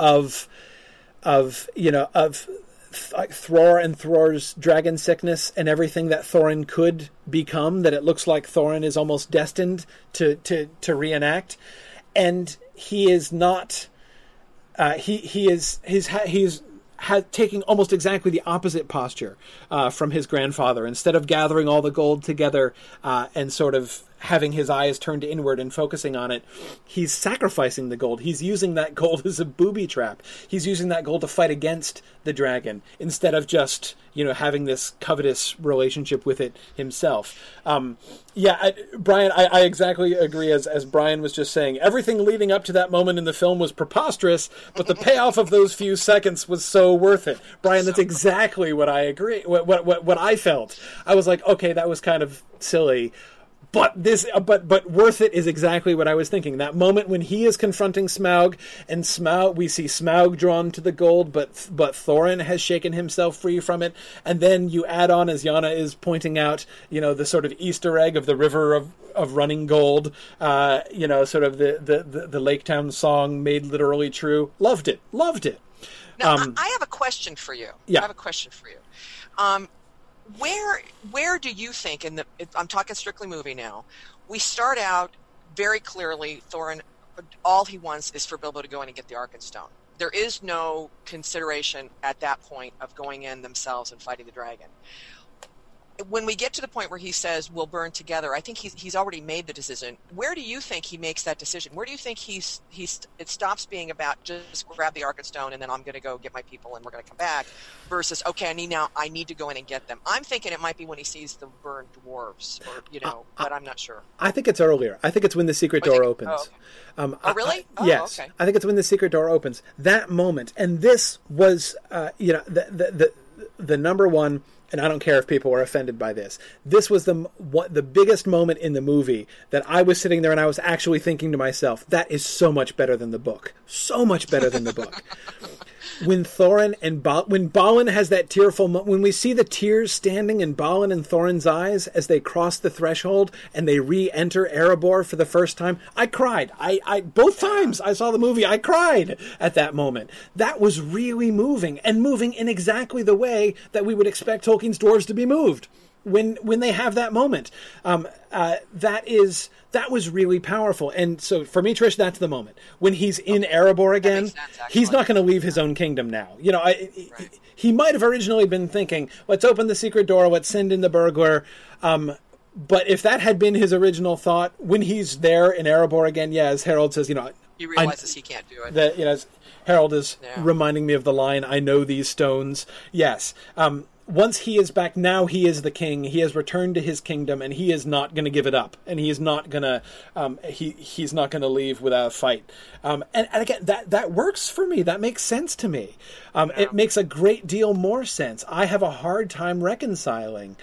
of of you know of like Thror and Thror's dragon sickness and everything that Thorin could become, that it looks like Thorin is almost destined to to to reenact, and he is not. Uh, he he is he's he's taking almost exactly the opposite posture uh, from his grandfather. Instead of gathering all the gold together uh, and sort of having his eyes turned inward and focusing on it, he's sacrificing the gold. He's using that gold as a booby trap. He's using that gold to fight against the dragon instead of just you know having this covetous relationship with it himself. Um, yeah, I, Brian, I, I, exactly agree. As as Brian was just saying, everything leading up to that moment in the film was preposterous, but the payoff of those few seconds was so worth it. Brian, that's exactly what I agree. What what what, what I felt. I was like, okay, that was kind of silly but this uh, but but worth it is exactly what I was thinking. That moment when he is confronting Smaug and Smaug we see Smaug drawn to the gold, but but Thorin has shaken himself free from it. And then you add on as Yana is pointing out, you know, the sort of Easter egg of the river of of running gold, uh, you know, sort of the, the, the, the Lake Town song made literally true. Loved it. Loved it. Now, um, I have a question for you. Yeah. I have a question for you. Um, where where do you think in the I'm talking strictly movie now. We start out very clearly Thorin all he wants is for Bilbo to go in and get the Arkenstone. There is no consideration at that point of going in themselves and fighting the dragon when we get to the point where he says we'll burn together, I think he's he's already made the decision. Where do you think he makes that decision? Where do you think he's he's it stops being about just grab the Arkenstone and Stone and then I'm going to go get my people and we're going to come back, versus okay, I need now I need to go in and get them. I'm thinking it might be when he sees the burned dwarves, or you know, uh, but I'm not sure. I think it's earlier. I think it's when the secret door think, opens. Oh, okay. um, oh really? I, oh, yes, okay. I think it's when the secret door opens. That moment, and this was, uh, you know, the the, the the number one and I don't care if people were offended by this. This was the what, the biggest moment in the movie that I was sitting there and I was actually thinking to myself, "That is so much better than the book. So much better than the book." when Thorin and ba- when Balin has that tearful mo- when we see the tears standing in Balin and Thorin's eyes as they cross the threshold and they re-enter Erebor for the first time, I cried. I, I both times I saw the movie, I cried at that moment. That was really moving and moving in exactly the way that we would expect Tolkien's dwarves to be moved when when they have that moment. Um, uh, that is that was really powerful. And so for me, Trish, that's the moment when he's in Erebor again. sense, he's not going to leave his own kingdom now. You know, I, he- he might have originally been thinking, "Let's open the secret door. Let's send in the burglar." Um, but if that had been his original thought, when he's there in Erebor again, yeah, as Harold says, you know, He I- realizes he can't do it. that you know Harold is Yeah. reminding me of the line I know these stones yes um once he is back now he is the king. He has returned to his kingdom and he is not going to give it up. And he is not going to um he he's not going to leave without a fight. Um and, and again that that works for me. That makes sense to me. Um it makes a great deal more sense. I have a hard time reconciling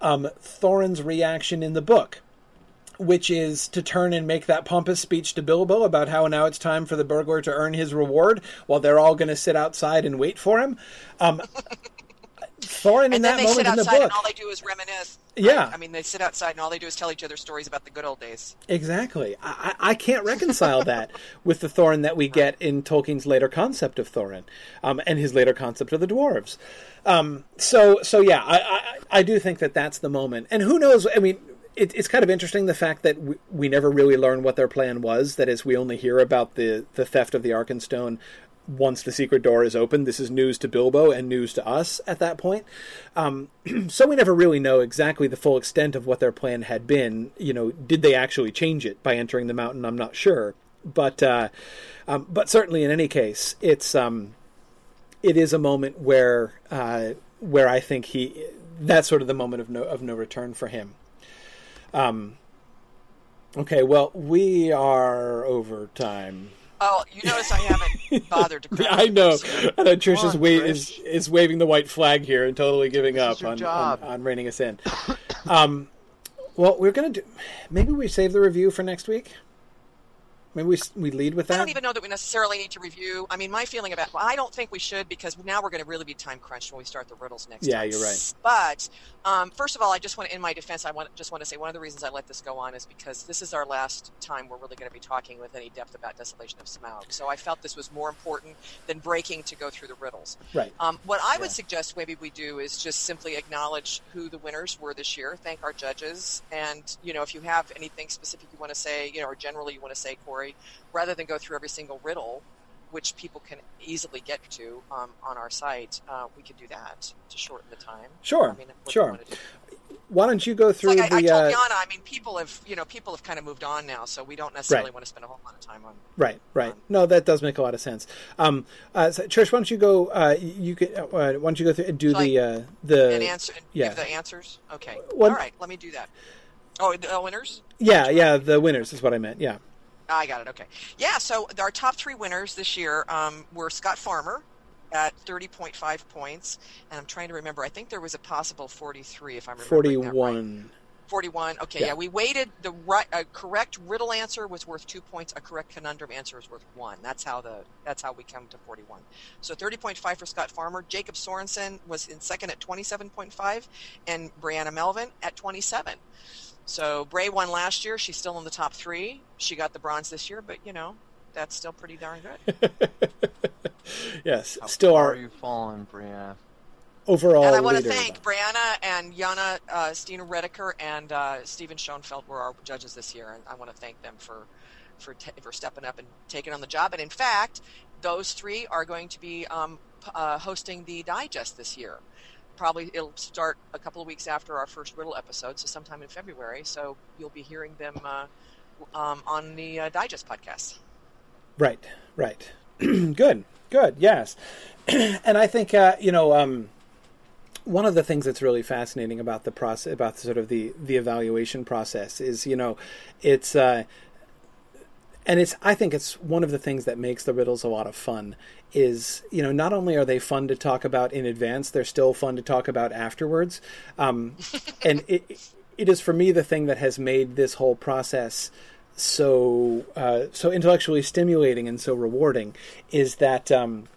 um thorin's reaction in the book which is to turn and make that pompous speech to Bilbo about how now it's time for the burglar to earn his reward while they're all going to sit outside and wait for him. Um, Thorin in and that moment sit in the outside book. and all they do is reminisce. Yeah. Right? I mean, they sit outside and all they do is tell each other stories about the good old days. Exactly. I, I I can't reconcile that with the Thorin that we get in Tolkien's later concept of Thorin, um, and his later concept of the dwarves. Um, so, so yeah, I, I, I do think that that's the moment. And who knows? I mean, it, it's kind of interesting the fact that we, we never really learn what their plan was. That is, we only hear about the the theft of the Arkenstone once the secret door is open. This is news to Bilbo and news to us at that point. Um, so we never really know exactly the full extent of what their plan had been. You know, did they actually change it by entering the mountain? I'm not sure, but uh, um, but certainly in any case, it's um, it is a moment where uh, where I think he that's sort of the moment of no of no return for him. Um. Okay, well, we are over time. Oh, you notice I haven't bothered to. I know. this year. Trish Come is, on, wa- is is waving the white flag here and totally giving This up on, on on reining us in. um, well, we're gonna do. Maybe we save the review for next week. Maybe we we lead with that. I don't even know that we necessarily need to review. I mean, my feeling about well, I don't think we should because now we're going to really be time crunched when we start the riddles next Yeah, time. you're right. But um, first of all, I just want to, in my defense, I want just want to say one of the reasons I let this go on is because this is our last time we're really going to be talking with any depth about Desolation of Smaug. So I felt this was more important than breaking to go through the riddles. Right. Um, what I would suggest maybe we do is just simply acknowledge who the winners were this year, thank our judges, and you know if you have anything specific you want to say, you know, or generally you want to say, Corey, rather than go through every single riddle, which people can easily get to um, on our site, uh, we could do that to shorten the time. Sure, I mean, sure. do? Why don't you go through Like I, I told uh, Yana, I mean, people have you know people have kind of moved on now, so we don't necessarily Right. want to spend a whole lot of time on. right, right? No, that does make a lot of sense. Um, uh, so, Trish, why don't you go? Uh, you can. Uh, why don't you go through and do Shall I- the uh, the and answer and yeah. give the answers. Okay, One- all right, let me do that. Oh, the winners. yeah, yeah, the winners is what I meant. Yeah. I got it. Okay. Yeah. So our top three winners this year um, were Scott Farmer at 30.5 points, and I'm trying to remember. I think there was a possible 43, if I'm remembering that right. Forty-one. 41. Okay. Yeah. Yeah. We weighted the right. A correct riddle answer was worth two points. A correct conundrum answer is worth one. That's how the. That's how we come to 41. So 30.5 for Scott Farmer. Jacob Sorensen was in second at 27.5, and Brianna Melvin at 27. So Bray won last year. She's still in the top three. She got the bronze this year, but you know that's still pretty darn good. yes, How still far our are you falling, Brianna? overall and I want to leader. thank Brianna and Yana uh, Stina Redeker and uh, Stephen Schoenfeld were our judges this year, and I want to thank them for for t- for stepping up and taking on the job. And in fact, those three are going to be um, p- uh, hosting the digest this year. Probably it'll start a couple of weeks after our first riddle episode, so sometime in February. So you'll be hearing them uh, um, on the uh, digest podcast. Right, right. good, good. Yes, and I think uh, you know um, one of the things that's really fascinating about the process, about sort of the the evaluation process, is you know, it's. And it's I think it's one of the things that makes the riddles a lot of fun is you know not only are they fun to talk about in advance they're still fun to talk about afterwards. Um, and it it is for me the thing that has made this whole process so uh, so intellectually stimulating and so rewarding is that um,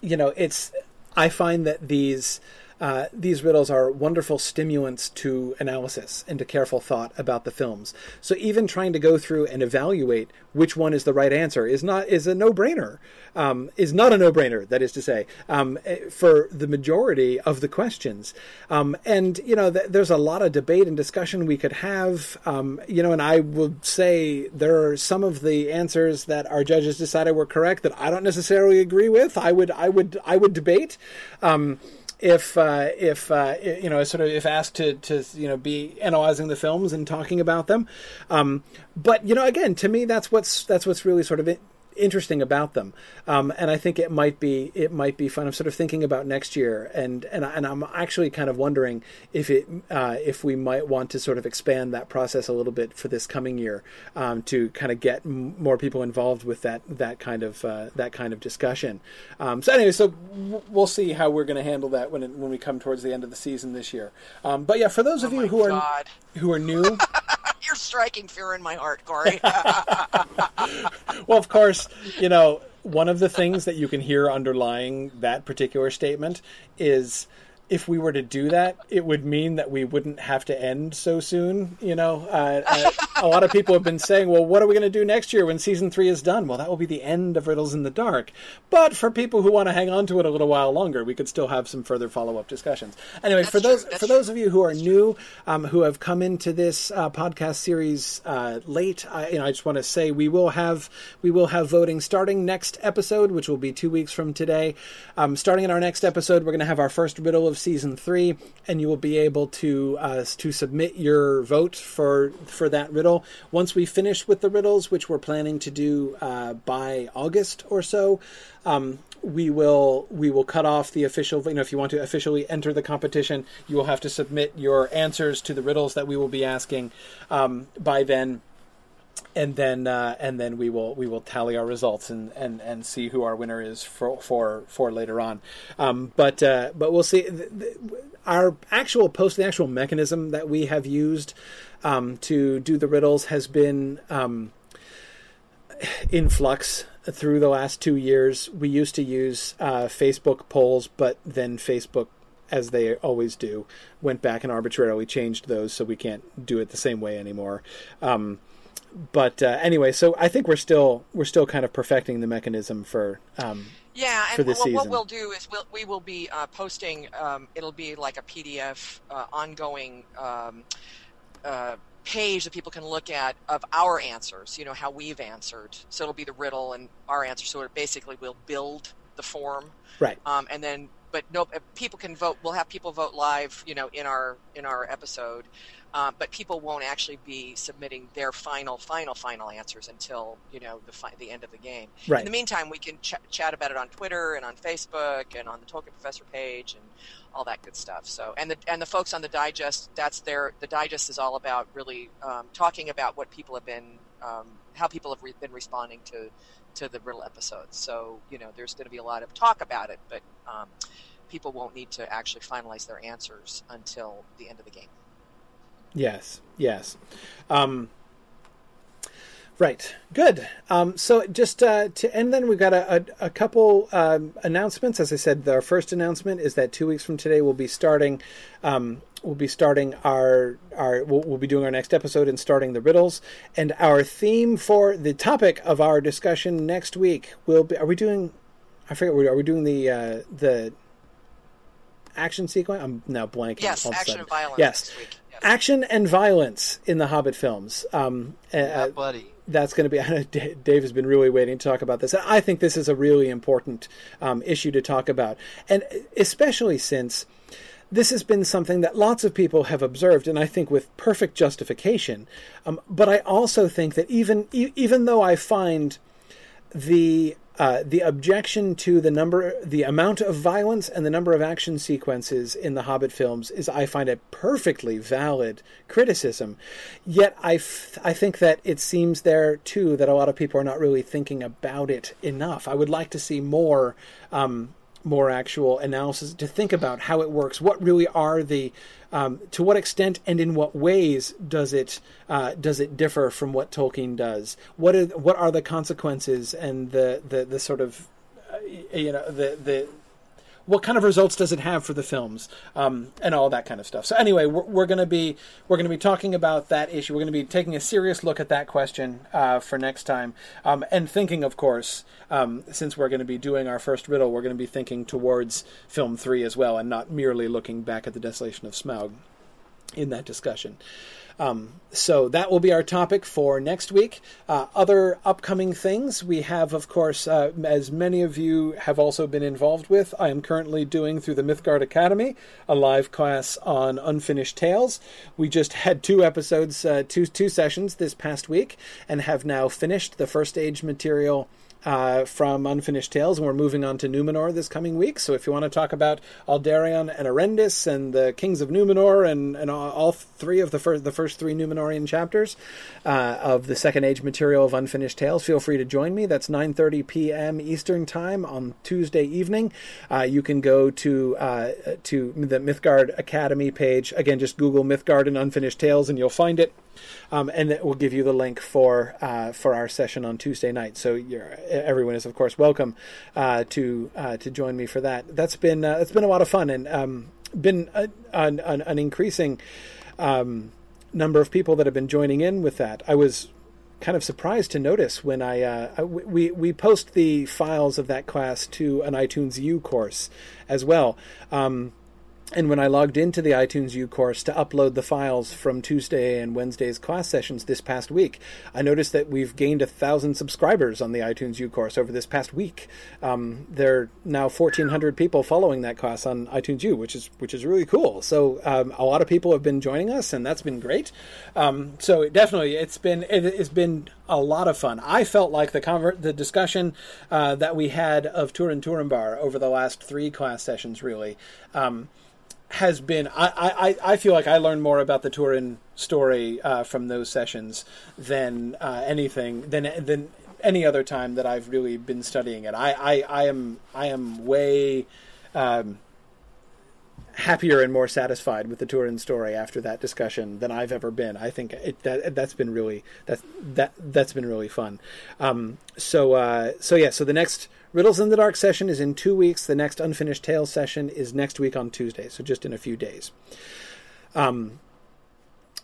you know, it's I find that these uh, these riddles are wonderful stimulants to analysis and to careful thought about the films. So even trying to go through and evaluate which one is the right answer is not is a no brainer. Um, is not a no brainer. That is to say, um, eh, for the majority of the questions. Um, and you know, th- there's a lot of debate and discussion we could have. Um, you know, and I would say there are some of the answers that our judges decided were correct that I don't necessarily agree with. I would I would I would debate. Um, if uh, if uh, you know sort of if asked to to you know be analyzing the films and talking about them. Um, but you know again to me that's what's that's what's really sort of interesting about them. Um, and I think it might be it might be fun. I'm sort of thinking about next year, and and and I'm actually kind of wondering if it uh, if we might want to sort of expand that process a little bit for this coming year um, to kind of get m- more people involved with that that kind of uh, that kind of discussion. Um, so anyway, so w- we'll see how we're going to handle that when it, when we come towards the end of the season this year. Um, but yeah, for those of oh you who God. are who are new. You're striking fear in my heart, Corey. well, of course, you know, one of the things that you can hear underlying that particular statement is if we were to do that, it would mean that we wouldn't have to end so soon. You know, uh, uh, a lot of people have been saying, "Well, what are we going to do next year when season three is done?" Well, that will be the end of Riddles in the Dark. But for people who want to hang on to it a little while longer, we could still have some further follow-up discussions. Anyway, That's for those true. For those of you who are new, um, who have come into this uh, podcast series uh, late, I, you know, I just want to say we will have we will have voting starting next episode, which will be two weeks from today. Um, starting in our next episode, we're going to have our first riddle of season three, and you will be able to uh, to submit your vote for for that riddle. Once we finish with the riddles, which we're planning to do uh, by August or so, um, we will we will cut off the official. You know, if you want to officially enter the competition, you will have to submit your answers to the riddles that we will be asking um, by then and then uh, and then we will we will tally our results and, and, and see who our winner is for for, for later on. Um, but uh, but we'll see. The, the, our actual post, the actual mechanism that we have used um, to do the riddles has been um, in flux through the last two years. We used to use uh, Facebook polls, but then Facebook as they always do, went back and arbitrarily changed those, so we can't do it the same way anymore. Um, but uh, anyway, so I think we're still we're still kind of perfecting the mechanism for um, yeah, for and this what, what we'll do is we'll, we will be uh, posting. Um, it'll be like a PDF, uh, ongoing um, uh, page that people can look at of our answers. You know how we've answered. So it'll be the riddle and our answer. So it basically will build the form, right. um, and then but no, people can vote. We'll have people vote live. You know, in our in our episode. Uh, but people won't actually be submitting their final, final, final answers until you know the fi- the end of the game. Right. In the meantime, we can ch- chat about it on Twitter and on Facebook and on the Tolkien Professor page and all that good stuff. So, and the and the folks on the digest, that's their the digest is all about really um, talking about what people have been, um, how people have re- been responding to to the riddle episodes. So, you know, there's going to be a lot of talk about it, but um, people won't need to actually finalize their answers until the end of the game. Yes, yes. Um, right, good. Um, so just uh, to end, then we've got a, a, a couple um, announcements. As I said, our first announcement is that two weeks from today we'll be starting. Um, we'll be starting our our we'll, we'll be doing our next episode and starting the riddles. And our theme for the topic of our discussion next week will be. Are we doing? I forget. Are we doing the uh, the action sequence? I'm now blanking. Yes, all of a action and violence Yes, next week. Yes. Action and violence in the Hobbit films. Um, uh, buddy. that's going to be. I know Dave has been really waiting to talk about this. I think this is a really important um, issue to talk about, and especially since this has been something that lots of people have observed, and I think with perfect justification. Um, but I also think that even even though I find the uh, the objection to the number, the amount of violence and the number of action sequences in the Hobbit films is, I find, a perfectly valid criticism. Yet I, f- I think that it seems there too that a lot of people are not really thinking about it enough. I would like to see more. Um, more actual analysis to think about how it works. What really are the, um, to what extent and in what ways does it uh, does it differ from what Tolkien does? What are what are the consequences and the the, the sort of uh, you know the the what kind of results does it have for the films um, and all that kind of stuff. So anyway, we're, we're going to be we're to be talking about that issue. We're going to be taking a serious look at that question uh, for next time, um, and thinking, of course, um, since we're going to be doing our first riddle, we're going to be thinking towards film three as well, and not merely looking back at the desolation of Smaug in that discussion. Um, so that will be our topic for next week. Uh, other upcoming things we have, of course, uh, as many of you have also been involved with. I am currently doing through the Mythgard Academy a live class on unfinished tales. We just had two episodes, uh, two two sessions this past week, and have now finished the first age material uh, from Unfinished Tales, and we're moving on to Numenor this coming week. So if you want to talk about Aldarion and Erendis and the Kings of Numenor and, and all, three of the first the first three Numenorean chapters uh, of the Second Age material of Unfinished Tales, feel free to join me. That's 9:30 p.m. Eastern Time on Tuesday evening. Uh, you can go to uh, to the Mythgard Academy page. Again, just Google Mythgard and Unfinished Tales, and you'll find it. Um, and that will give you the link for uh, for our session on Tuesday night. So everyone is of course welcome uh, to uh, to join me for that. That's been uh, it's been a lot of fun and um, been a, an, an, increasing um, number of people that have been joining in with that. I was kind of surprised to notice when I uh, we we post the files of that class to an iTunes U course as well. Um, and when I logged into the iTunes U course to upload the files from Tuesday and Wednesday's class sessions this past week, I noticed that we've gained a thousand subscribers on the iTunes U course over this past week. Um, there are now 1,400 people following that class on iTunes U, which is which is really cool. So um, a lot of people have been joining us, and that's been great. Um, so definitely, it's been it, has been a lot of fun. I felt like the the discussion uh, that we had of Turin Turambar over the last three class sessions really. Um, has been I, I, I feel like I learned more about the Turin story uh, from those sessions than uh, anything than than any other time that I've really been studying it. I, I, I am I am way um, happier and more satisfied with the Turin story after that discussion than I've ever been. I think it, that that's been really that that that's been really fun. Um, so uh, so yeah. So the next Riddles in the Dark session is in two weeks. The next Unfinished Tales session is next week on Tuesday, so just in a few days. Um,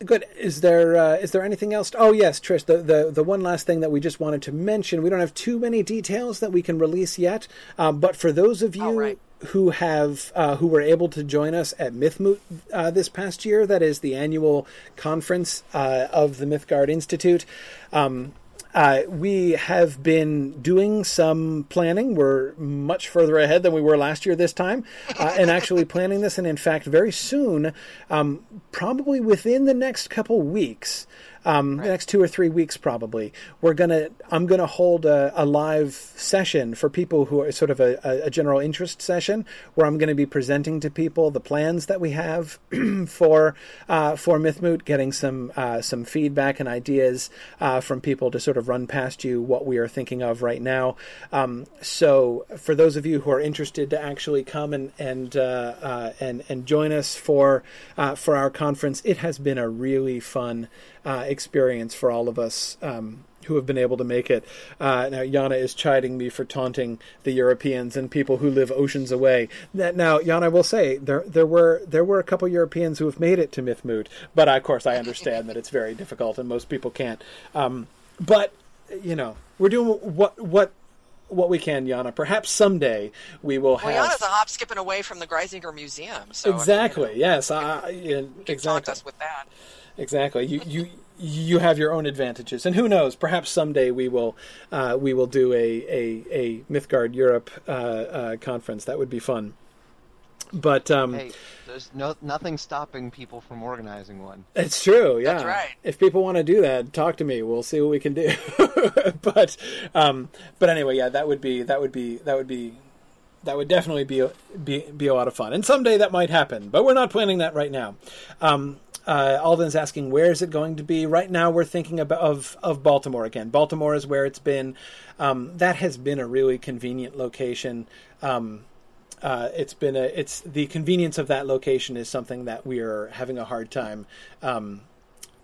good. Is there uh, is there anything else? Oh yes, Trish. The, the the one last thing that we just wanted to mention. We don't have too many details that we can release yet, um, but for those of you. right. Who have uh, who were able to join us at Mythmoot uh, this past year? That is the annual conference uh, of the Mythgard Institute. Um, uh, we have been doing some planning. We're much further ahead than we were last year this time, uh, and actually planning this. And in fact, very soon, um, probably within the next couple weeks, um, right. the next two or three weeks probably we're gonna i'm gonna hold a, a live session for people who are sort of a, a general interest session where i'm going to be presenting to people the plans that we have for uh, for mythmoot getting some uh, some feedback and ideas uh, from people to sort of run past you what we are thinking of right now um, so for those of you who are interested to actually come and and uh, uh, and and join us for uh, for our conference it has been a really fun uh, experience for all of us um, who have been able to make it. Uh, now, Yana is chiding me for taunting the Europeans and people who live oceans away. Now, Yana, I will say there there were there were a couple Europeans who have made it to Mythmoot, but of course I understand that it's very difficult and most people can't. Um, but you know, we're doing what what what we can, Yana. Perhaps someday we will have. Yana's a hop skipping away from the Greisinger Museum. So exactly. I mean, you know, yes. Uh, yeah, exactly. us with that. Exactly. You you you have your own advantages, and who knows? Perhaps someday we will uh, we will do a a, a Mythgard Europe uh, uh, conference. That would be fun. But um, hey, there's no nothing stopping people from organizing one. It's true. Yeah, That's right. If people want to do that, talk to me. We'll see what we can do. but um, but anyway, yeah, that would be that would be that would be that would definitely be a, be be a lot of fun. And someday that might happen, but we're not planning that right now. Um, uh, Alden's asking where is it going to be. Right now, we're thinking about, of of Baltimore again. Baltimore is where it's been. Um, that has been a really convenient location. Um, uh, it's been a it's the convenience of that location is something that we are having a hard time um,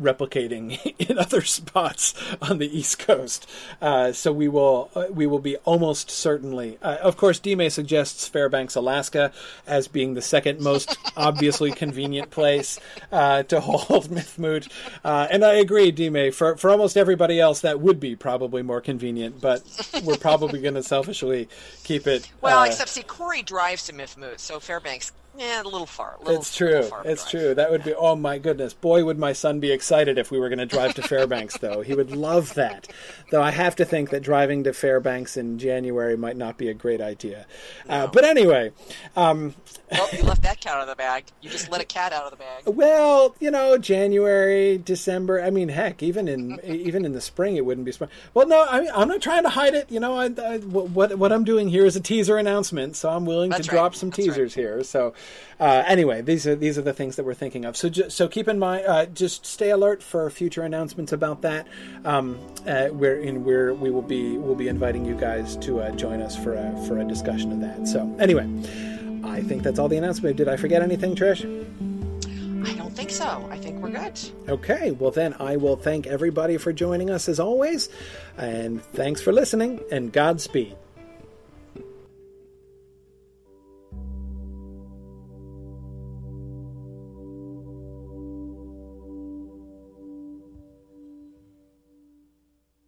replicating in other spots on the East Coast. Uh, so we will uh, we will be almost certainly. Uh, of course, Dime suggests Fairbanks, Alaska, as being the second most obviously convenient place uh, to hold Mythmoot, uh, and I agree, Dime. For for almost everybody else, that would be probably more convenient, but we're probably going to selfishly keep it. Well, uh, except see, Corey drives to Mythmoot, so Fairbanks, yeah, a little far. A little, it's true. It's drive. true. That would be. Oh my goodness, boy, would my son be excited if we were going to drive to Fairbanks. Though he would love that. Though I have to think that driving to Fairbanks in January might not be a great idea. Uh, but anyway, um, Well, you left that cat out of the bag. You just let a cat out of the bag. well, you know, January, December. I mean, heck, even in even in the spring, it wouldn't be spring. Well, no, I, I'm not trying to hide it. You know, I, I, what what I'm doing here is a teaser announcement, so I'm willing That's to right. drop some That's right. teasers here. So, uh, anyway, these are these are the things that we're thinking of. So, ju- so keep in mind, uh, just stay alert for future announcements about that. Um, uh, we're in we're we will be we'll be inviting you guys to uh, join us for a for a discussion of that. So, anyway. I think that's all the announcement. Did I forget anything, Trish? I don't think so. I think we're good. Okay, well, then I will thank everybody for joining us as always, and thanks for listening, and Godspeed.